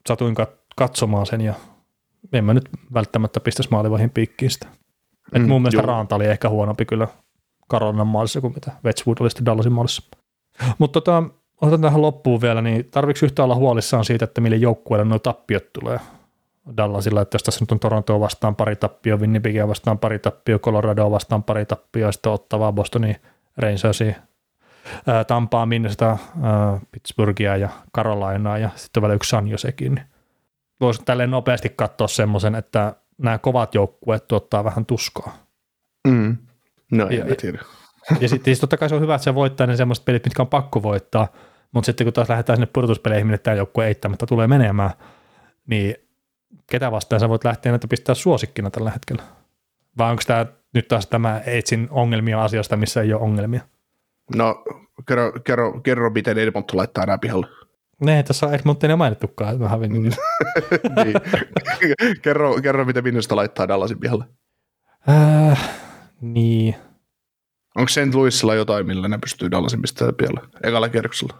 satuin katsomaan sen ja en mä nyt välttämättä pistäisi maalivahin piikkiin sitä. Et mm, mun mielestä joo. Raanta oli ehkä huonompi kyllä Karolinan maalissa kuin mitä Wedgwood oli sitten Dallasin maalissa. Mutta tota, otan tähän loppuun vielä, niin tarvitsi yhtä olla huolissaan siitä, että mille joukkueelle nuo tappiot tulee Dallasilla, että jos tässä nyt on Torontoa vastaan pari tappio, Winnipegia vastaan pari tappio, Coloradoa vastaan pari tappio, ja sitten ottavaa Bostonia, Rangersia, Tampaa, Minnesota, Pittsburghia ja Carolinaa ja sitten vielä yksi San Josekin, niin voisi tälleen nopeasti katsoa semmoisen, että nämä kovat joukkueet tuottaa vähän tuskaa. Mm. No ei ja, tiedä. Ja sitten siis totta kai se on hyvä, että se voittaa ne semmoiset pelit, mitkä on pakko voittaa, mutta sitten kun taas lähdetään sinne pudotuspeleihin, minne tämä joukkue eittämättä tulee menemään, niin ketä vastaan sä voit lähteä näitä pistää suosikkina tällä hetkellä? Vai onko tämä nyt taas tämä etsin ongelmia asiasta, missä ei ole ongelmia? No, kerro, kerro, kerro miten Edmonton laittaa nämä pihalle. Ne, tässä on Edmontonia mainittukaan, että mä hävin niin. kerro, kerro, miten Minusta laittaa Dallasin pihalle. Äh, niin. Onko St. Louisilla jotain, millä ne pystyy Dallasin pistämään pihalle? Ekalla kierroksella.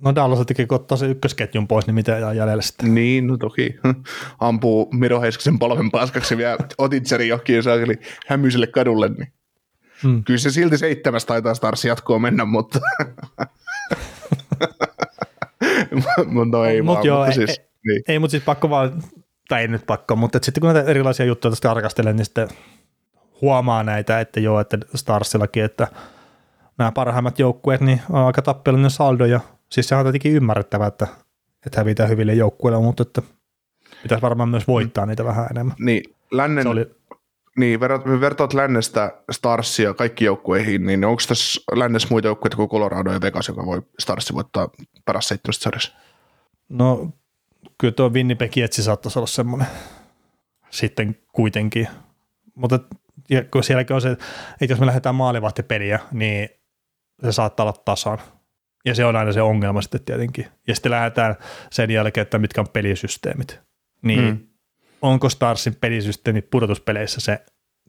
No Dallas teki ottaa se ykkösketjun pois, niin mitä jää jäljellä sitten? Niin, no toki. Ampuu Miro Heiskasen polven paskaksi vielä Otitserin johkiin saakeli hämyiselle kadulle, niin hmm. kyllä se silti seitsemäs taitaa Stars jatkoa mennä, mutta no ei mut vaan, joo, mutta siis, ei, niin. ei, mutta siis pakko vaan, tai ei nyt pakko, mutta sitten kun näitä erilaisia juttuja tästä tarkastelen, niin sitten huomaa näitä, että joo, että Starsillakin, että nämä parhaimmat joukkueet, niin on aika tappelinen saldo, ja siis se on tietenkin ymmärrettävää, että, että hävitään hyville joukkueille, mutta että pitäisi varmaan myös voittaa niitä vähän enemmän. Niin, lännen, oli, niin, verrat, vertaat lännestä Starsia kaikki joukkueihin, niin onko tässä lännessä muita joukkueita kuin Colorado ja Vegas, joka voi Starsi voittaa paras seitsemästä sarjassa? No, kyllä tuo Winnipeg Jetsi saattaisi olla semmoinen sitten kuitenkin. Mutta ja kun sielläkin on se, että jos me lähdetään maalivahtipeliä, niin se saattaa olla tasan. Ja se on aina se ongelma sitten tietenkin. Ja sitten lähdetään sen jälkeen, että mitkä on pelisysteemit. Niin hmm onko Starsin pelisysteemi pudotuspeleissä se,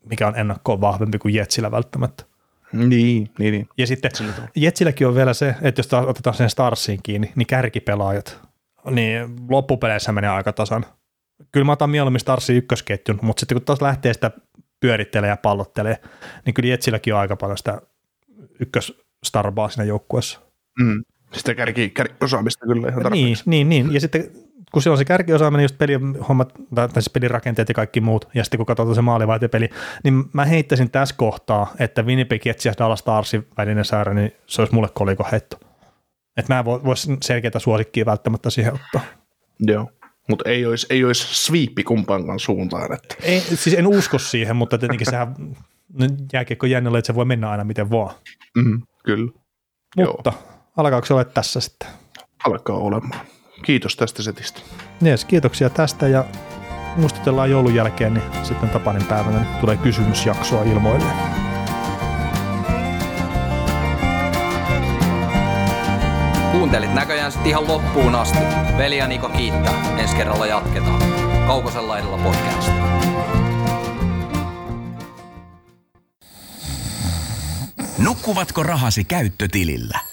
mikä on ennakkoon vahvempi kuin Jetsillä välttämättä. Niin, niin, niin. Ja sitten Jetsilläkin on vielä se, että jos otetaan sen Starsiin kiinni, niin kärkipelaajat, niin loppupeleissä menee aika tasan. Kyllä mä otan mieluummin Starsin ykkösketjun, mutta sitten kun taas lähtee sitä pyörittelee ja pallottelee, niin kyllä Jetsilläkin on aika paljon sitä ykköstarbaa siinä joukkueessa. Mm. Sitä kärki, kärkiosaamista kyllä ihan tarpeeksi. Niin, niin, niin, ja sitten kun se on se kärkiosaaminen, just pelihommat, tai siis pelirakenteet ja kaikki muut, ja sitten kun katsotaan se maalivahtipeli, niin mä heittäisin tässä kohtaa, että Winnipeg Jets ja Dallas Starsin välinen saara, niin se olisi mulle koliko heitto. Että mä en voisi selkeitä suosikkia välttämättä siihen ottaa. Joo, mutta ei olisi, ei olisi sweepi kumpaankaan suuntaan. Että. Ei, siis en usko siihen, mutta tietenkin sehän jääkiekko jännällä, että se voi mennä aina miten vaan. Mm, kyllä. Mutta alkaako se olla tässä sitten? Alkaa olemaan. Kiitos tästä setistä. Jees, kiitoksia tästä ja muistutellaan joulun jälkeen, niin sitten Tapanin päivänä niin tulee kysymysjaksoa ilmoille. Kuuntelit näköjään sitten ihan loppuun asti. Veli ja Niko kiittää. Ensi kerralla jatketaan. Kaukosella edellä podcast. Nukkuvatko rahasi käyttötilillä?